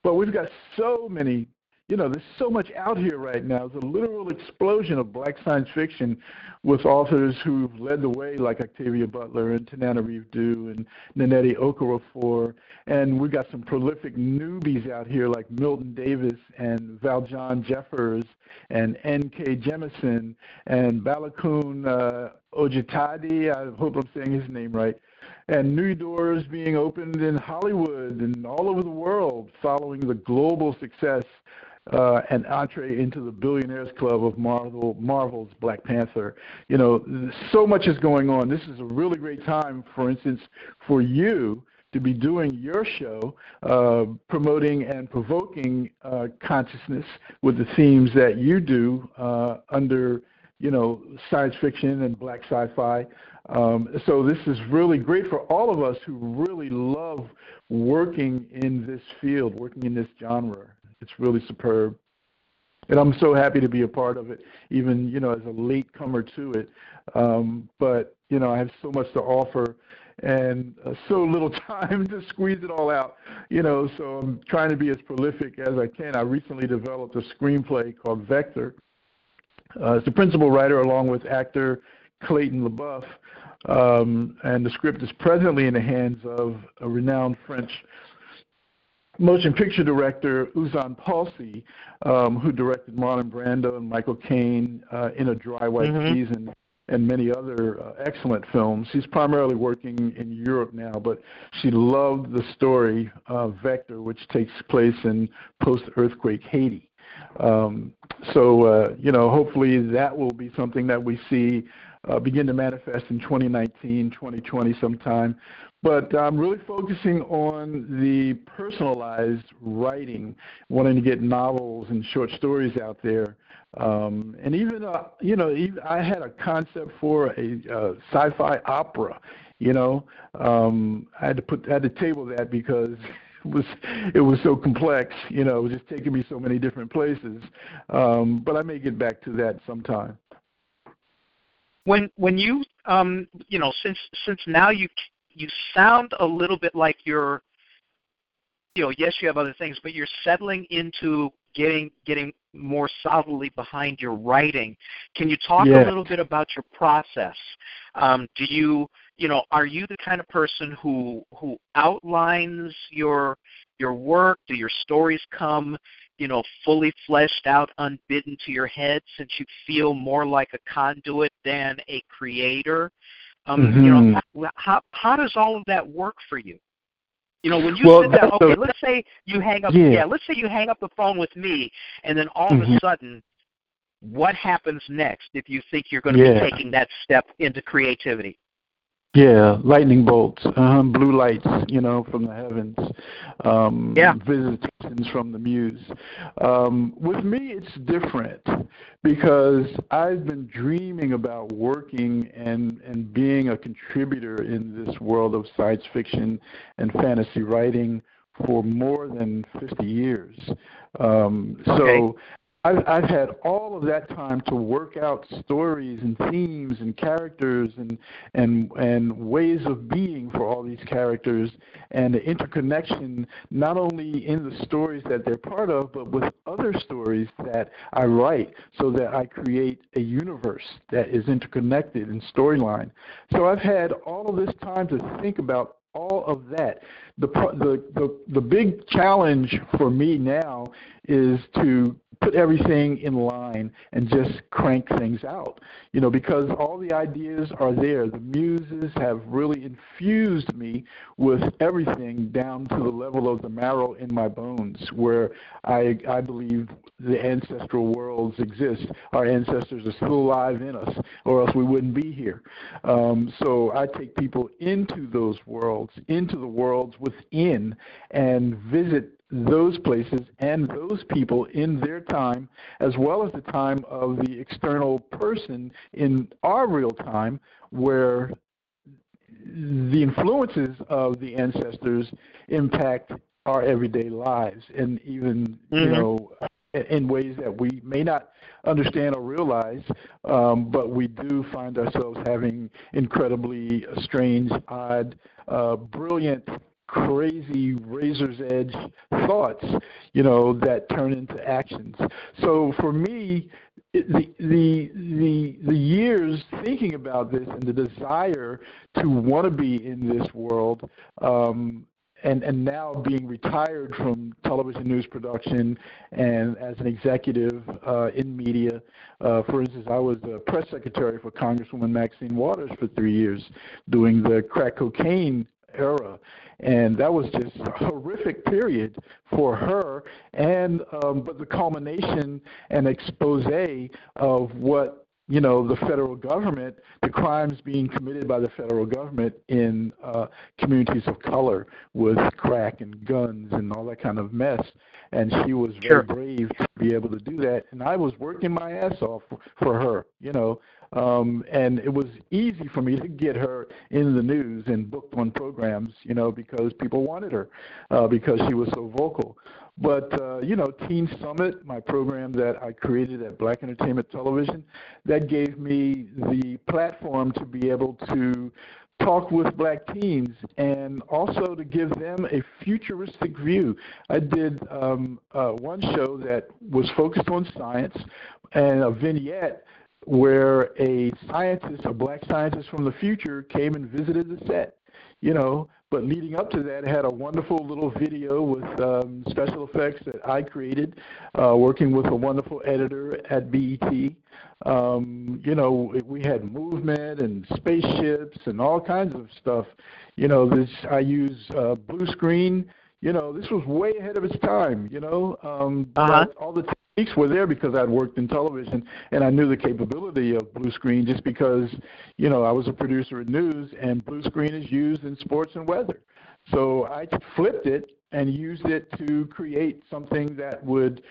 But we've got so many you know, there's so much out here right now. There's a literal explosion of black science fiction with authors who've led the way, like Octavia Butler and Tananarive Due and Nnedi Okorafor. And we've got some prolific newbies out here like Milton Davis and Valjeanne Jeffers and N.K. Jemisin and Balogun uh, Ojetade. I hope I'm saying his name right and new doors being opened in Hollywood and all over the world following the global success uh, an entree into the billionaires club of Marvel, Marvel's Black Panther. You know, so much is going on. This is a really great time, for instance, for you to be doing your show, uh, promoting and provoking uh, consciousness with the themes that you do uh, under, you know, science fiction and black sci-fi. Um, so this is really great for all of us who really love working in this field, working in this genre. It's really superb. And I'm so happy to be a part of it, even you know as a late comer to it. Um, but you know I have so much to offer, and uh, so little time to squeeze it all out. You know, so I'm trying to be as prolific as I can. I recently developed a screenplay called Vector. Uh, as the principal writer, along with actor Clayton LeBouef, um, and the script is presently in the hands of a renowned French motion picture director Euzhan Palcy, um, who directed Marlon Brando and Michael Caine uh, in a dry white mm-hmm. season and many other uh, excellent films. She's primarily working in Europe now, but she loved the story uh, Vector, which takes place in post-earthquake Haiti. Um, so, uh, you know, hopefully that will be something that we see uh, begin to manifest in 2019, 2020 sometime. But I'm really focusing on the personalized writing, wanting to get novels and short stories out there. Um, and even, uh, you know, even, I had a concept for a uh, sci-fi opera. You know, um, I had to put, I had to table that because it was it was so complex. You know, it was just taking me so many different places. Um, but I may get back to that sometime. When when you um, you know since since now you you sound a little bit like you're you know yes you have other things but you're settling into getting getting more solidly behind your writing. Can you talk yeah. a little bit about your process? Um, do you you know are you the kind of person who who outlines your your work? Do your stories come you know fully fleshed out unbidden to your head since you feel more like a conduit than a creator um, mm-hmm. You know, mm-hmm. how, how does all of that work for you? You know, when you well, sit down, okay, let's say you hang up, yeah. yeah. let's say you hang up the phone with me, and then all mm-hmm. of a sudden, what happens next if you think you're going to yeah. be taking that step into creativity? Yeah, lightning bolts, uh, blue lights, you know, from the heavens. Um, yeah. Visitations from the muse. Um, with me, it's different because I've been dreaming about working and, and being a contributor in this world of science fiction and fantasy writing for more than 50 years. Um, okay. I've, I've had all of that time to work out stories and themes and characters and and and ways of being for all these characters and the interconnection not only in the stories that they're part of but with other stories that I write so that I create a universe that is interconnected in storyline. So I've had all of this time to think about all of that. The, the, the, the big challenge for me now is to put everything in line and just crank things out. You know, because all the ideas are there. The muses have really infused me with everything down to the level of the marrow in my bones, where I, I believe the ancestral worlds exist. Our ancestors are still alive in us, or else we wouldn't be here. Um, so I take people into those worlds, into the worlds within, and visit those places and those people in their time, as well as the time of the external person in our real time, where the influences of the ancestors impact our everyday lives, and even mm-hmm. you know in ways that we may not understand or realize, um, but we do find ourselves having incredibly strange, odd, uh, brilliant crazy razor's edge thoughts, you know, that turn into actions. So for me, the the the the years thinking about this and the desire to want to be in this world um, and and now being retired from television news production and as an executive uh, in media. Uh, for instance, I was the press secretary for Congresswoman Maxine Waters for three years, doing the crack cocaine era. And that was just a horrific period for her and um, but the culmination and expose of what you know the federal government the crimes being committed by the federal government in uh, communities of color with crack and guns and all that kind of mess. And she was very sure. brave to be able to do that. And i was working my ass off for her you know um, and it was easy for me to get her in the news and booked on programs, you know, because people wanted her uh, because she was so vocal. But uh, you know, Teen Summit, my program that I created at Black Entertainment Television, that gave me the platform to be able to talk with black teens and also to give them a futuristic view. I did um, uh, one show that was focused on science and a vignette where a scientist, a black scientist from the future, came and visited the set. You know, but leading up to that, had a wonderful little video with um, special effects that I created, uh, working with a wonderful editor at BET. Um, you know, we had movement and spaceships and all kinds of stuff. You know, this I use uh, blue screen. You know, this was way ahead of its time. You know, um, uh-huh. all the techniques were there because I'd worked in television and I knew the capability of blue screen just because, you know, I was a producer in news and blue screen is used in sports and weather. So I flipped it and used it to create something that would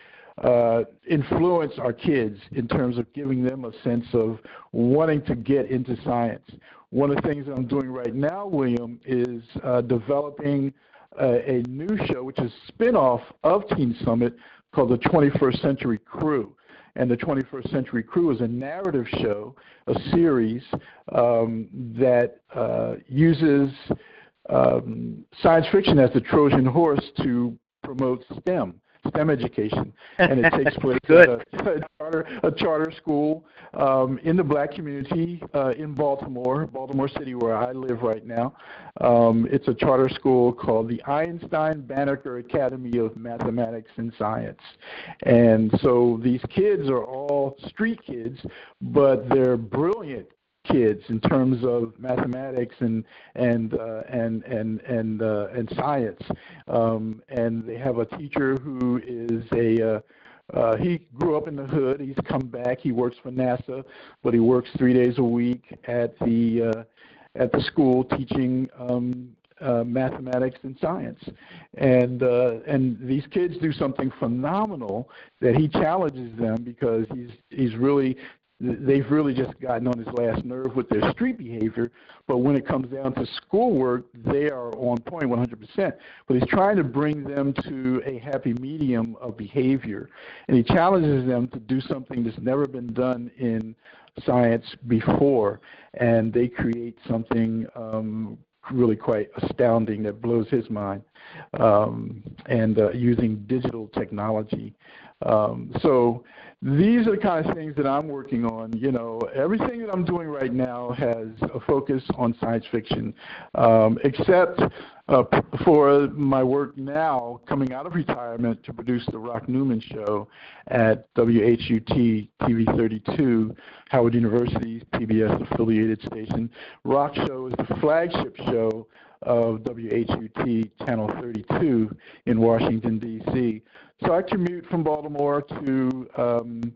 uh, influence our kids in terms of giving them a sense of wanting to get into science. One of the things that I'm doing right now, William, is uh, developing uh, a new show, which is a spinoff of Teen Summit, called The 21st Century Crew. And The 21st Century Crew is a narrative show, a series um, that uh, uses um, science fiction as the Trojan horse to promote STEM. STEM education, and it takes place at a, a, charter, a charter school um, in the black community uh, in Baltimore, Baltimore City, where I live right now. Um, it's a charter school called the Einstein Banneker Academy of Mathematics and Science, and so these kids are all street kids, but they're brilliant kids in terms of mathematics and and uh, and and and uh, and science. Um, and they have a teacher who is a uh, uh, he grew up in the hood. He's come back. He works for NASA, but he works three days a week at the uh, at the school teaching um, uh, mathematics and science. And uh, and these kids do something phenomenal that he challenges them because he's he's really they've really just gotten on his last nerve with their street behavior. But when it comes down to schoolwork, they are on point 100%. But he's trying to bring them to a happy medium of behavior. And he challenges them to do something that's never been done in science before. And they create something um, really quite astounding that blows his mind um, and uh, using digital technology. Um, so these are the kind of things that I'm working on. You know, everything that I'm doing right now has a focus on science fiction, um, except uh, for my work now coming out of retirement to produce the Rock Newman Show at WHUT TV 32, Howard University's PBS affiliated station. Rock Show is the flagship show of WHUT Channel 32 in Washington, D.C. So I commute from Baltimore to um,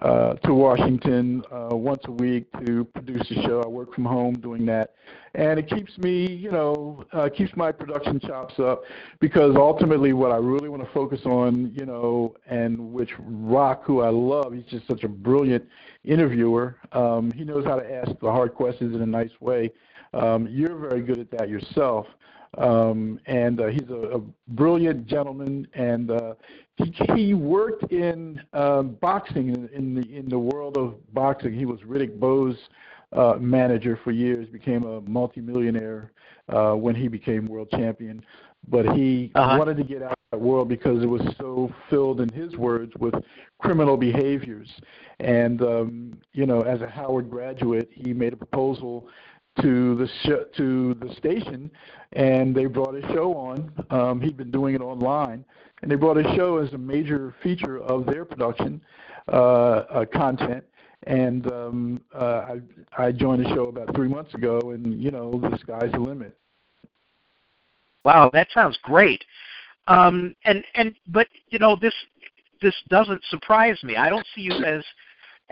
uh, to Washington uh, once a week to produce a show. I work from home doing that, and it keeps me, you know, uh, keeps my production chops up because ultimately, what I really want to focus on, you know, and which Rock, who I love, he's just such a brilliant interviewer. Um, he knows how to ask the hard questions in a nice way. Um, you're very good at that yourself. Um, and uh, he's a, a, brilliant gentleman, and uh, he, he worked in um, boxing in, in, the in the world of boxing. He was Riddick Bowe's uh, manager for years, became a multimillionaire uh, when he became world champion. But he uh-huh. wanted to get out of that world because it was so filled, in his words, with criminal behaviors. And um, you know, as a Howard graduate, he made a proposal to the sh- to the station, and they brought a show on. Um, he'd been doing it online, and they brought a show as a major feature of their production uh, uh, content. And um, uh, I, I joined the show about three months ago, and you know the sky's the limit. Wow, that sounds great. Um, and and but you know this this doesn't surprise me. I don't see you as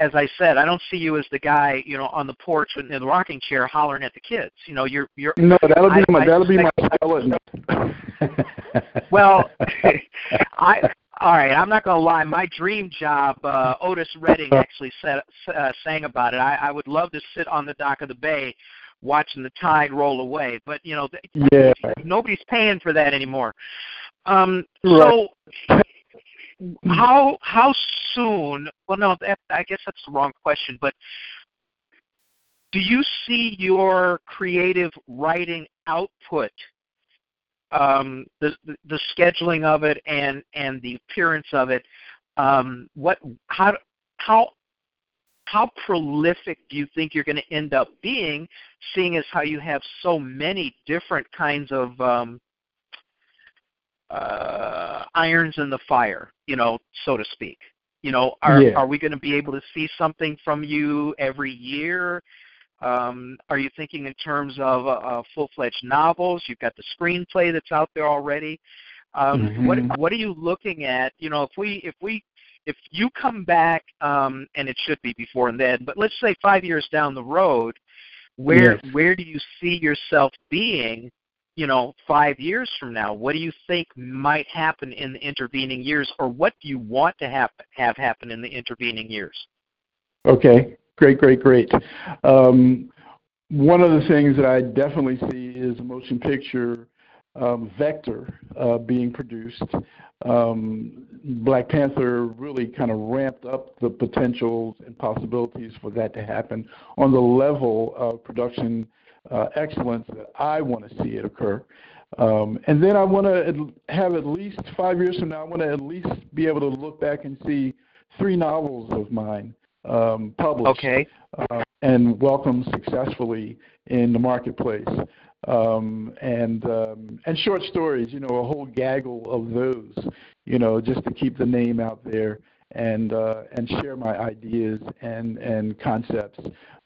as I said, I don't see you as the guy, you know, on the porch in the rocking chair hollering at the kids. You know, you're you're. No, that'll be I, my that'll be my skeleton. well, I all right. I'm not gonna lie. My dream job, uh, Otis Redding actually said, uh, sang about it. I, I would love to sit on the dock of the bay, watching the tide roll away. But you know, yeah. nobody's paying for that anymore. Um, right. So. How how soon? Well, no, that, I guess that's the wrong question. But do you see your creative writing output, um, the, the, the scheduling of it, and and the appearance of it? Um, what how how how prolific do you think you're going to end up being, seeing as how you have so many different kinds of um, uh, irons in the fire, you know, so to speak. You know, are yeah. are we going to be able to see something from you every year? Um, are you thinking in terms of uh, uh, full-fledged novels? You've got the screenplay that's out there already. Um, mm-hmm. What what are you looking at? You know, if we if we if you come back, um, and it should be before and then, but let's say five years down the road, where yes. where do you see yourself being you know, five years from now? What do you think might happen in the intervening years, or what do you want to have have happen in the intervening years? Okay, great, great, great. Um, one of the things that I definitely see is a motion picture um, vector uh, being produced. Um, Black Panther really kind of ramped up the potentials and possibilities for that to happen on the level of production uh, excellence that I want to see it occur. Um, and then I want to have at least five years from now, I want to at least be able to look back and see three novels of mine um, published okay. uh, and welcomed successfully in the marketplace. Um, and um, and short stories, you know, a whole gaggle of those, you know, just to keep the name out there and uh, and share my ideas and and concepts,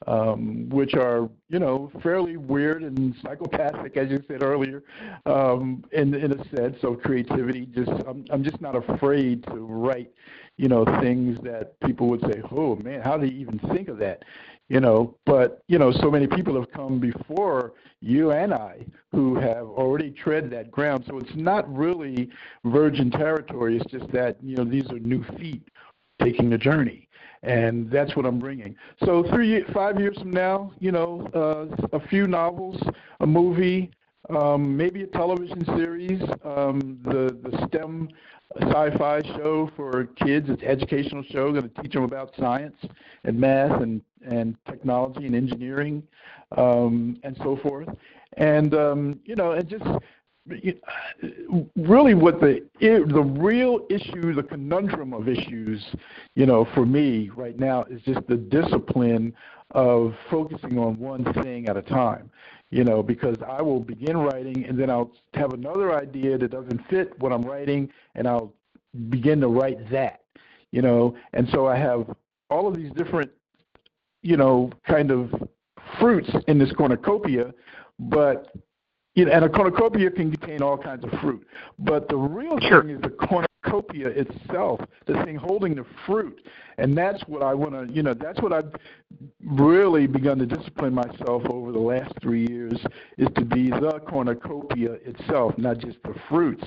um, which are you know fairly weird and psychopathic, as you said earlier, um, in in a sense. So creativity, just I'm I'm just not afraid to write, you know, things that people would say, oh man, how do you even think of that? you know but you know so many people have come before you and I who have already tread that ground so it's not really virgin territory it's just that you know these are new feet taking the journey and that's what I'm bringing. So three, five years from now, you know, uh, a few novels, a movie, um, maybe a television series, um, the the STEM sci-fi show for kids. It's an educational show, going to teach them about science and math and and technology and engineering um, and so forth. And um, you know, and just really what the the real issue, the conundrum of issues, you know, for me right now is just the discipline of focusing on one thing at a time. You know, because I will begin writing and then I'll have another idea that doesn't fit what I'm writing, and I'll begin to write that. You know, and so I have all of these different, you know, kind of fruits in this cornucopia, but you know, and a cornucopia can contain all kinds of fruit. But the real sure. thing is the cornucopia itself, the thing holding the fruit. And that's what I want to, you know, that's what I've really begun to discipline myself over the last three years is to be the cornucopia itself, not just the fruits,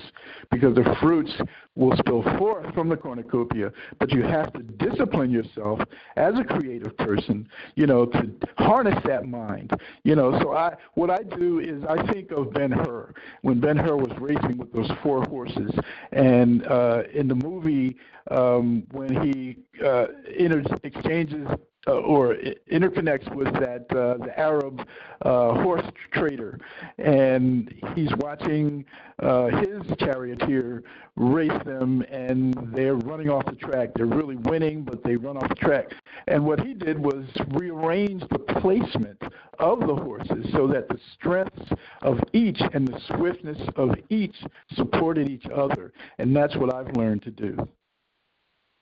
because the fruits will spill forth from the cornucopia. But you have to discipline yourself as a creative person, you know, to harness that mind. You know, so I, what I do is I think of Ben Hur when Ben Hur was racing with those four horses, and uh, in the movie um, when he uh, inter- exchanges uh, or interconnects with that uh, the Arab uh, horse trader, and he's watching uh, his charioteer race them, and they're running off the track. They're really winning, but they run off the track. And what he did was rearrange the placement of the horses so that the strengths of each and the swiftness of each supported each other, and that's what I've learned to do.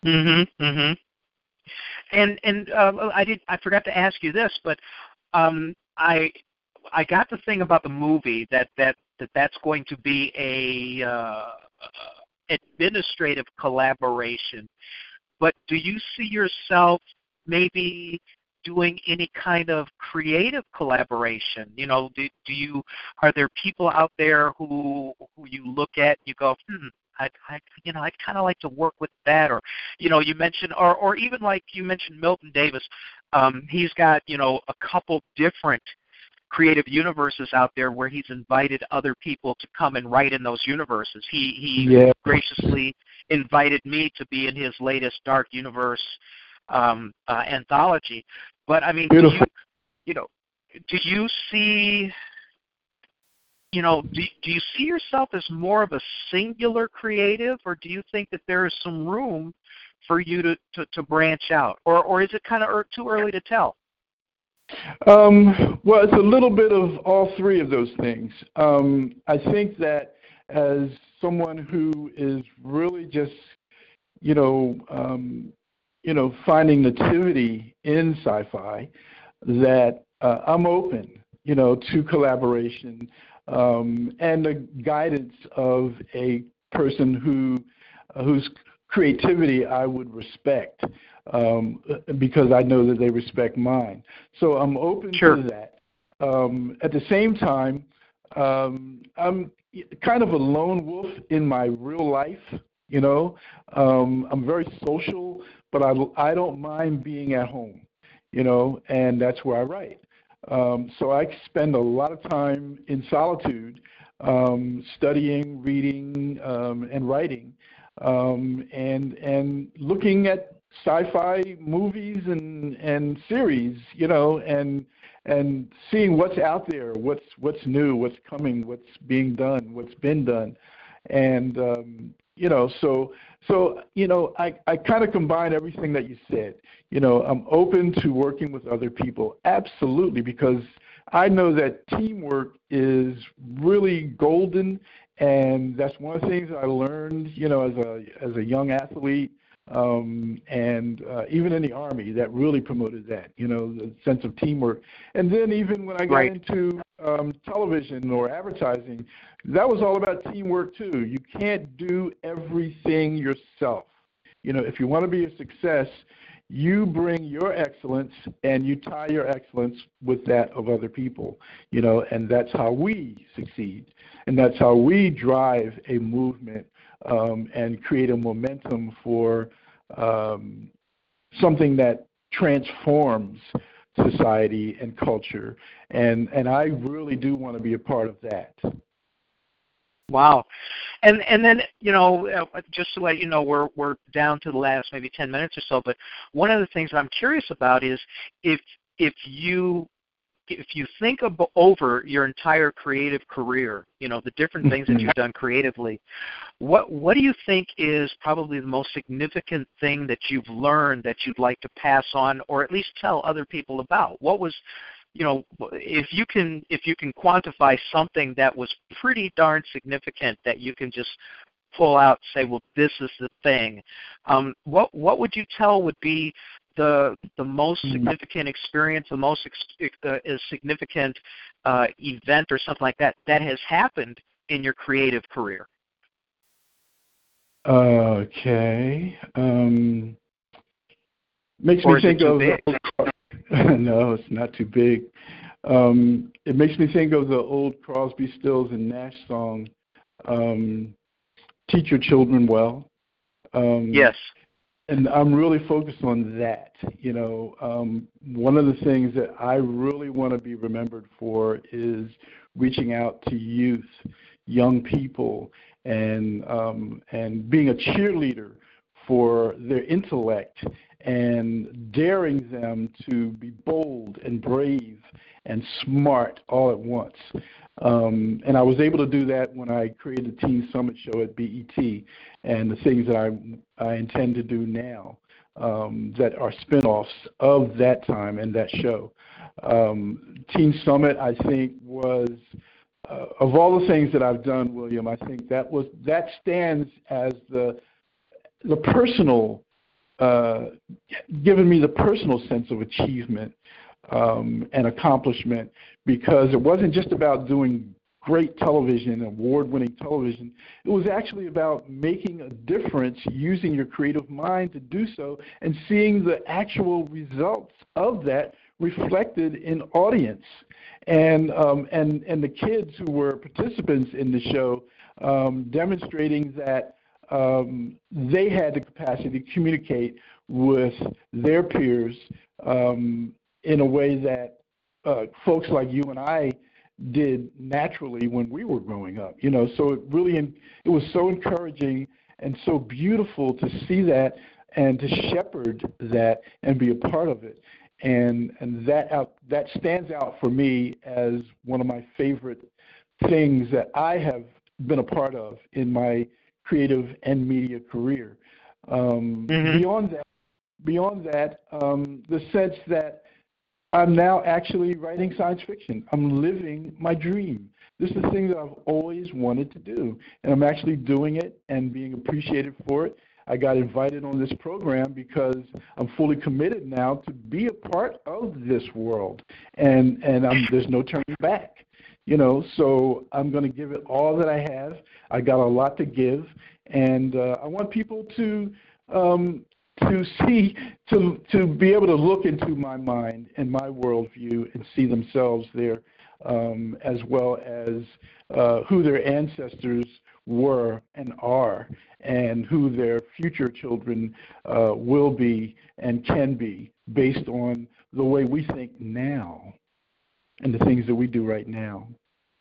Mhm. Mhm. And and uh, I did I forgot to ask you this, but um, I I got the thing about the movie that that that that's going to be a uh, administrative collaboration. But do you see yourself maybe doing any kind of creative collaboration? You know, do, do you are there people out there who who you look at and you go, hmm, I, I you know, I'd kind of like to work with that, or, you know, you mentioned, or, or even like you mentioned Milton Davis. Um, he's got, you know, a couple different creative universes out there where he's invited other people to come and write in those universes. He he yeah. graciously invited me to be in his latest Dark Universe um, uh, anthology. But I mean, Beautiful. do you, you know, do you see you know, do, do you see yourself as more of a singular creative, or do you think that there is some room for you to, to, to branch out, or, or is it kind of er, too early to tell? Um, well, it's a little bit of all three of those things. Um, I think that as someone who is really just, you know, um, you know, finding nativity in sci-fi, that uh, I'm open, you know, to collaboration um, and the guidance of a person who uh, whose creativity I would respect um, because I know that they respect mine. So I'm open sure. to that. Um, at the same time, um, I'm kind of a lone wolf in my real life. You know, um, I'm very social, but I I don't mind being at home. You know, and that's where I write. Um, so I spend a lot of time in solitude, um, studying, reading, um, and writing, um, and and looking at sci-fi movies and and series, you know, and and seeing what's out there, what's what's new, what's coming, what's being done, what's been done, and um, you know, so so you know, I I kind of combine everything that you said. You know, I'm open to working with other people, absolutely, because I know that teamwork is really golden, and that's one of the things I learned. You know, as a as a young athlete um, and uh, even in the army that really promoted that you know the sense of teamwork. And then even when i got right. into um, television or advertising that was all about teamwork too. You can't do everything yourself. You know if you want to be a success you bring your excellence and you tie your excellence with that of other people you know and that's how we succeed. And that's how we drive a movement um, and create a momentum for um, something that transforms society and culture, and and I really do want to be a part of that. Wow, and and then you know uh, just to let you know we're we're down to the last maybe ten minutes or so. But one of the things I'm curious about is if if you if you think of, over your entire creative career, you know the different things that mm-hmm. you've done creatively, what what do you think is probably the most significant thing that you've learned that you'd like to pass on, or at least tell other people about? What was, you know, if you can if you can quantify something that was pretty darn significant that you can just pull out, and say, well, this is the thing. Um, what what would you tell would be the the most mm-hmm. significant experience, the most ex- uh, significant uh, event or something like that that has happened in your creative career? Okay. Um, makes or me think of no, it's not too big. Um, it makes me think of the old Crosby, Stills, and Nash song, um, "Teach Your Children Well." Um, yes and I'm really focused on that. You know, um, one of the things that I really want to be remembered for is reaching out to youth, young people, and um, and being a cheerleader for their intellect and daring them to be bold and brave and smart all at once. Um, and I was able to do that when I created the Teen Summit show at BET, and the things that I, I intend to do now um, that are spinoffs of that time and that show. Um, Teen Summit, I think, was uh, of all the things that I've done, William. I think that was that stands as the the personal, uh, given me the personal sense of achievement um, and accomplishment because it wasn't just about doing great television, award winning television. It was actually about making a difference using your creative mind to do so and seeing the actual results of that reflected in audience. And, um, and, and the kids who were participants in the show um, demonstrating that um, they had the capacity to communicate with their peers um, in a way that uh, folks like you and I did naturally when we were growing up. You know, so it really it was so encouraging and so beautiful to see that and to shepherd that and be a part of it. And and that out that stands out for me as one of my favorite things that I have been a part of in my creative and media career. Um, mm-hmm. Beyond that, beyond that, um, the sense that I'm now actually writing science fiction. I'm living my dream. This is the thing that I've always wanted to do, and I'm actually doing it and being appreciated for it. I got invited on this program because I'm fully committed now to be a part of this world, and and I'm, there's no turning back. You know, so I'm going to give it all that I have. I got a lot to give, and uh, I want people to um, to see to to be able to look into my mind and my worldview and see themselves there um, as well as uh, who their ancestors were and are and who their future children uh, will be and can be based on the way we think now and the things that we do right now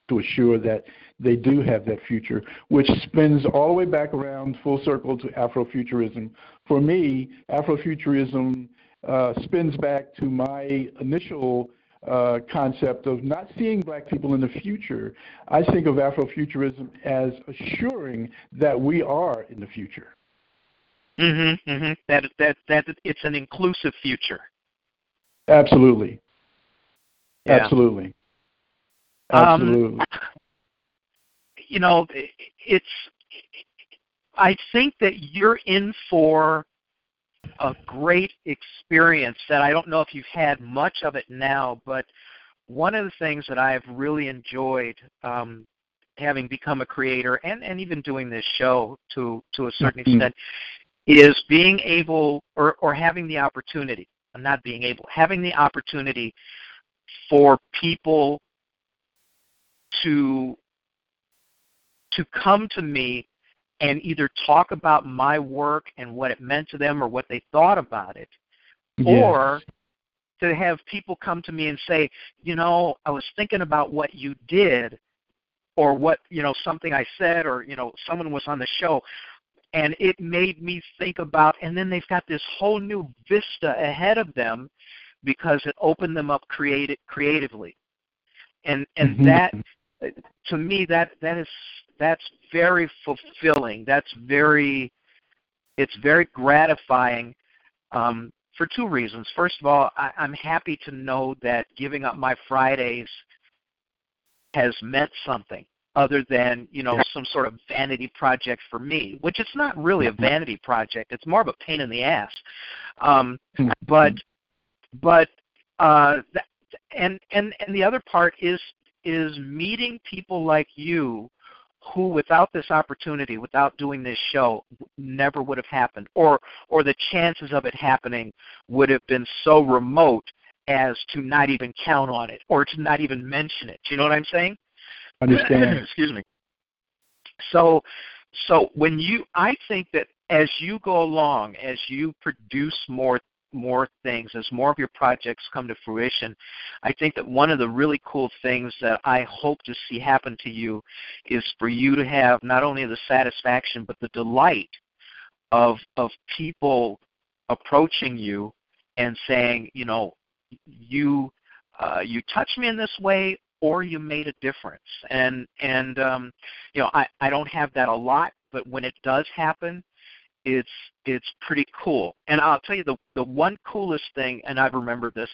to assure that they do have that future, which spins all the way back around full circle to Afrofuturism. For me, Afrofuturism uh, spins back to my initial uh, concept of not seeing black people in the future. I think of Afrofuturism as assuring that we are in the future. Mm-hmm, mm-hmm. That, that, that it's an inclusive future. Absolutely. Yeah. Absolutely. Um, Absolutely. Um, you know, it's. I think that you're in for a great experience that I don't know if you've had much of it now, but one of the things that I've really enjoyed um, having become a creator and, and even doing this show to, to a certain mm-hmm. extent is being able or, or having the opportunity, not being able, having the opportunity for people to to come to me and either talk about my work and what it meant to them or what they thought about it yes. or to have people come to me and say, you know, I was thinking about what you did or what, you know, something I said or, you know, someone was on the show and it made me think about and then they've got this whole new vista ahead of them because it opened them up creative creatively. And and mm-hmm. that to me that that is that's very fulfilling. That's very it's very gratifying um, for two reasons. First of all, I, I'm happy to know that giving up my Fridays has meant something other than you know some sort of vanity project for me, which it's not really a mm-hmm. vanity project. It's more of a pain in the ass. Um, mm-hmm. but but uh, that, and and and the other part is is meeting people like you who without this opportunity without doing this show never would have happened or or the chances of it happening would have been so remote as to not even count on it or to not even mention it. Do you know what I'm saying? Understand. Excuse me. So so when you I think that as you go along, as you produce more more things, as more of your projects come to fruition, I think that one of the really cool things that I hope to see happen to you is for you to have not only the satisfaction but the delight of of people approaching you and saying, you know, you uh, you touched me in this way or you made a difference. And and um, you know, I I don't have that a lot, but when it does happen, it's it's pretty cool. And I'll tell you the the one coolest thing, and I remember this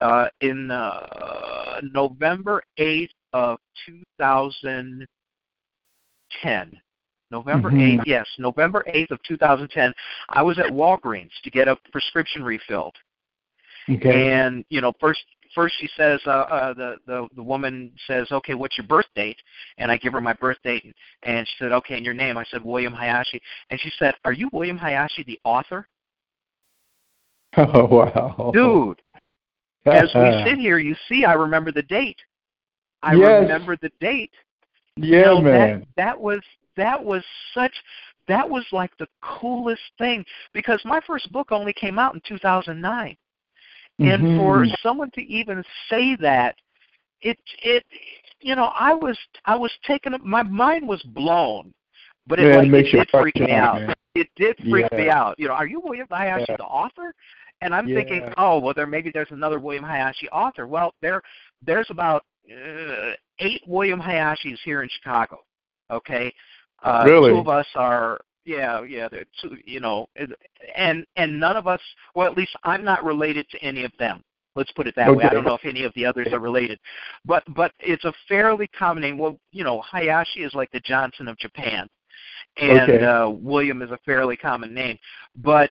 uh, in uh, November eighth of two thousand ten. November mm-hmm. 8th, yes, November 8th of 2010, I was at Walgreens to get a prescription refilled. Okay. And, you know, first first she says uh, uh, the the the woman says, "Okay, what's your birth date?" And I give her my birth date, and she said, "Okay, and your name?" I said, "William Hayashi." And she said, "Are you William Hayashi, the author?" Oh wow, dude! as we sit here, you see, I remember the date. I yes. remember the date. Yeah, you know, man. That, that was that was such that was like the coolest thing because my first book only came out in 2009. And mm-hmm. for someone to even say that, it it you know I was I was taken my mind was blown, but it, yeah, like, it, it did freak me out. Man. It did freak yeah. me out. You know, are you William Hayashi yeah. the author? And I'm thinking, oh well, there maybe there's another William Hayashi author. Well, there there's about uh, eight William Hayashis here in Chicago. Okay, uh, really? two of us are yeah, yeah, two, you know, and and none of us, well, at least I'm not related to any of them. Let's put it that okay. way. I don't know if any of the others are related, but but it's a fairly common name. Well, you know, Hayashi is like the Johnson of Japan, and okay. uh, William is a fairly common name. But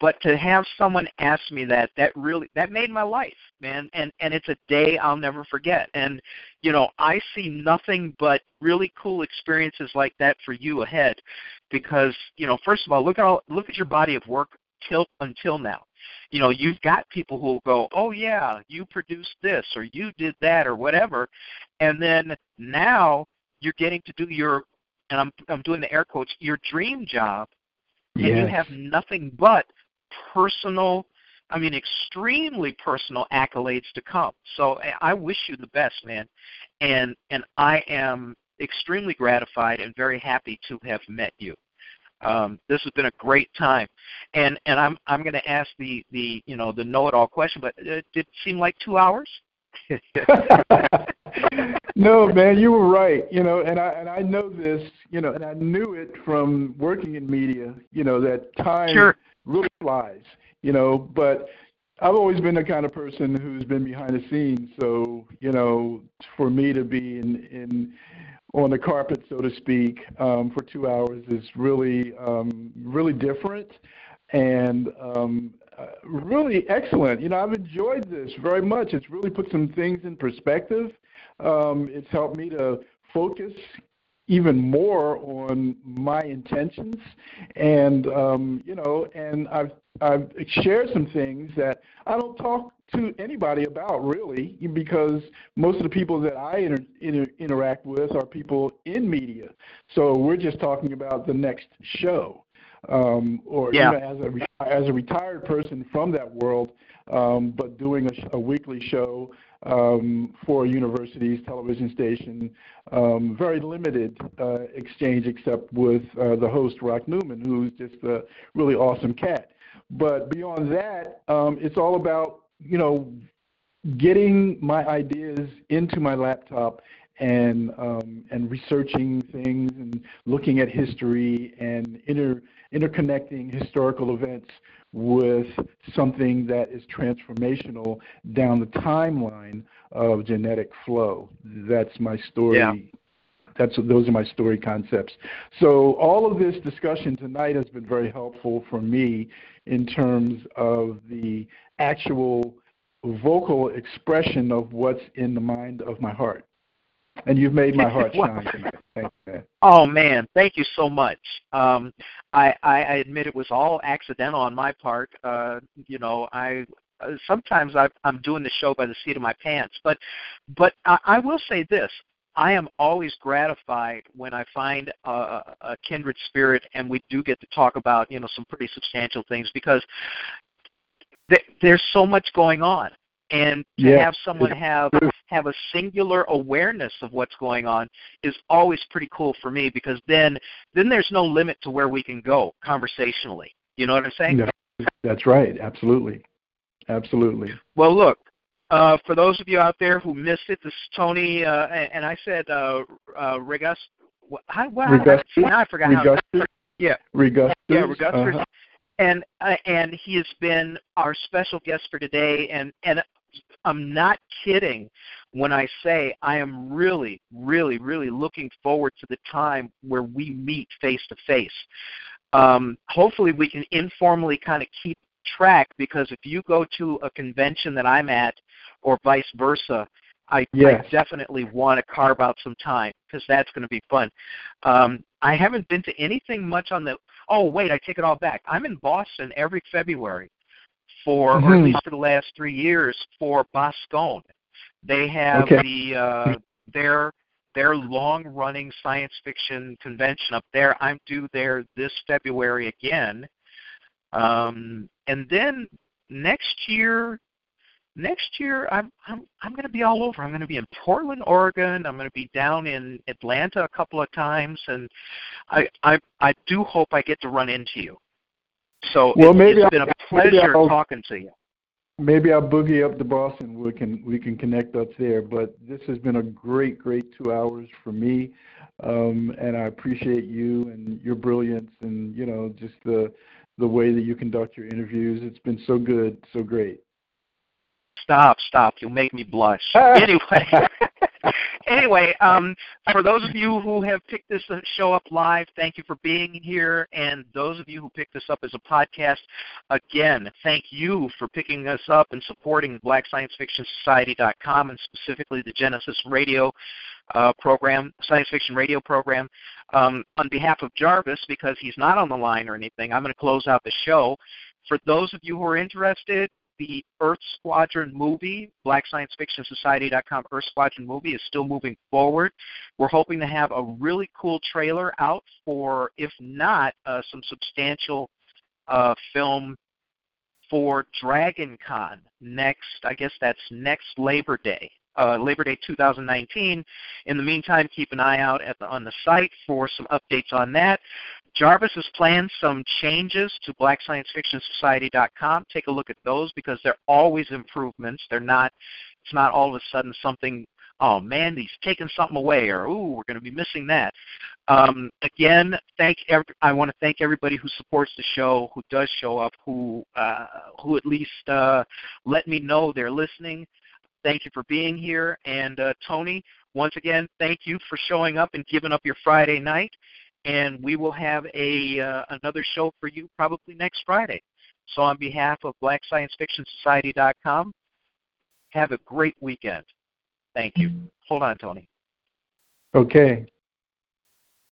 but to have someone ask me that that really that made my life man and and it's a day i'll never forget. And you know i see nothing but really cool experiences like that for you ahead because you know first of all look at all look at your body of work till until now. You know you've got people who will go oh yeah you produced this or you did that or whatever and then now you're getting to do your and i'm i'm doing the air quotes your dream job and you have nothing but personal I mean, extremely personal accolades to come. So I wish you the best, man, and and I am extremely gratified and very happy to have met you. Um, this has been a great time, and and I'm I'm going to ask the the you know the know-it-all question, but uh, did it seem like two hours? no, man, you were right. You know, and I and I know this. You know, and I knew it from working in media. You know that time sure. really flies. You know, but I've always been the kind of person who's been behind the scenes. So you know, for me to be in in on the carpet, so to speak, um, for two hours is really um, really different and um, really excellent. You know, I've enjoyed this very much. It's really put some things in perspective. Um, it's helped me to focus even more on my intentions, and um, you know, and I've I've shared some things that I don't talk to anybody about really, because most of the people that I inter, inter, interact with are people in media. So we're just talking about the next show. Um, or yeah. you know, as a as a retired person from that world, um, but doing a, a weekly show um, for a university's television station. Um, very limited uh, exchange, except with uh, the host Rock Newman, who's just a really awesome cat. But beyond that, um, it's all about you know getting my ideas into my laptop and um, and researching things and looking at history and inter interconnecting historical events with something that is transformational down the timeline of genetic flow. That's my story. Yeah. That's those are my story concepts. So all of this discussion tonight has been very helpful for me in terms of the actual vocal expression of what's in the mind of my heart. And you've made my heart shine tonight. Thank you. Oh man, thank you so much. Um, I, I, I admit it was all accidental on my part. Uh, you know, I uh, sometimes I, I'm doing the show by the seat of my pants, but but I, I will say this: I am always gratified when I find a, a kindred spirit, and we do get to talk about you know some pretty substantial things because th- there's so much going on and to Yeah. have someone have have a singular awareness of what's going on is always pretty cool for me because then then there's no limit to where we can go conversationally you know what i'm saying No, that's right. Absolutely. Absolutely. well look uh, for those of you out there who missed it, this is Tony, uh, and, and I said uh, uh, Regus. What, how, what, Regustus? now I forgot how. Regustus? Yeah. Regustus? Yeah, Regustus. Uh-huh. and uh, and he has been our special guest for today and and I'm not kidding when I say I am really really really looking forward to the time where we meet face to face um hopefully we can informally kind of keep track because if you go to a convention that I'm at or vice versa I, Yes. I definitely want to carve out some time because that's going to be fun. Um, I haven't been to anything much on the. Oh wait, I take it all back. I'm in Boston every February for, or at Mhm. least for the last three years, for Boscone. They have Okay. the uh, their their long running science fiction convention up there. I'm due there this February again, um, and then next year next year I'm I'm I'm going to be all over. I'm going to be in Portland, Oregon. I'm going to be down in Atlanta a couple of times, and I I I do hope I get to run into you. So Well, it, maybe it's been a pleasure talking to you. Maybe I'll boogie up to Boston. We can we can connect up there. But this has been a great, great two hours for me, um, and I appreciate you and your brilliance and you know just the the way that you conduct your interviews. It's been so good, so great. Stop, stop. You'll make me blush. anyway, anyway, um, for those of you who have picked this show up live, thank you for being here. And those of you who picked this up as a podcast, again, thank you for picking us up and supporting BlackScienceFictionSociety.com and specifically the Genesis Radio uh, program, science fiction radio program. Um, on behalf of Jarvis, because he's not on the line or anything, I'm going to close out the show. For those of you who are interested, the Earth Squadron movie, BlackScienceFictionSociety.com Earth Squadron movie is still moving forward. We're hoping to have a really cool trailer out for, if not, uh, some substantial uh, film for Dragon Con next, I guess that's next Labor Day. Uh, Labor Day 2019. In the meantime, keep an eye out the, on the site for some updates on that. Jarvis has planned some changes to BlackScienceFictionSociety.com. Take a look at those because they're always improvements. They're not. It's not all of a sudden something. Oh man, he's taking something away, or ooh, we're going to be missing that. Um, again, thank. Every, I want to thank everybody who supports the show, who does show up, who uh, who at least uh, let me know they're listening. Thank you for being here, and uh, Tony, once again, thank you for showing up and giving up your Friday night and we will have a uh, another show for you probably next Friday. So on behalf of BlackScienceFictionSociety.com, have a great weekend. Thank you. Hold on, Tony. Okay.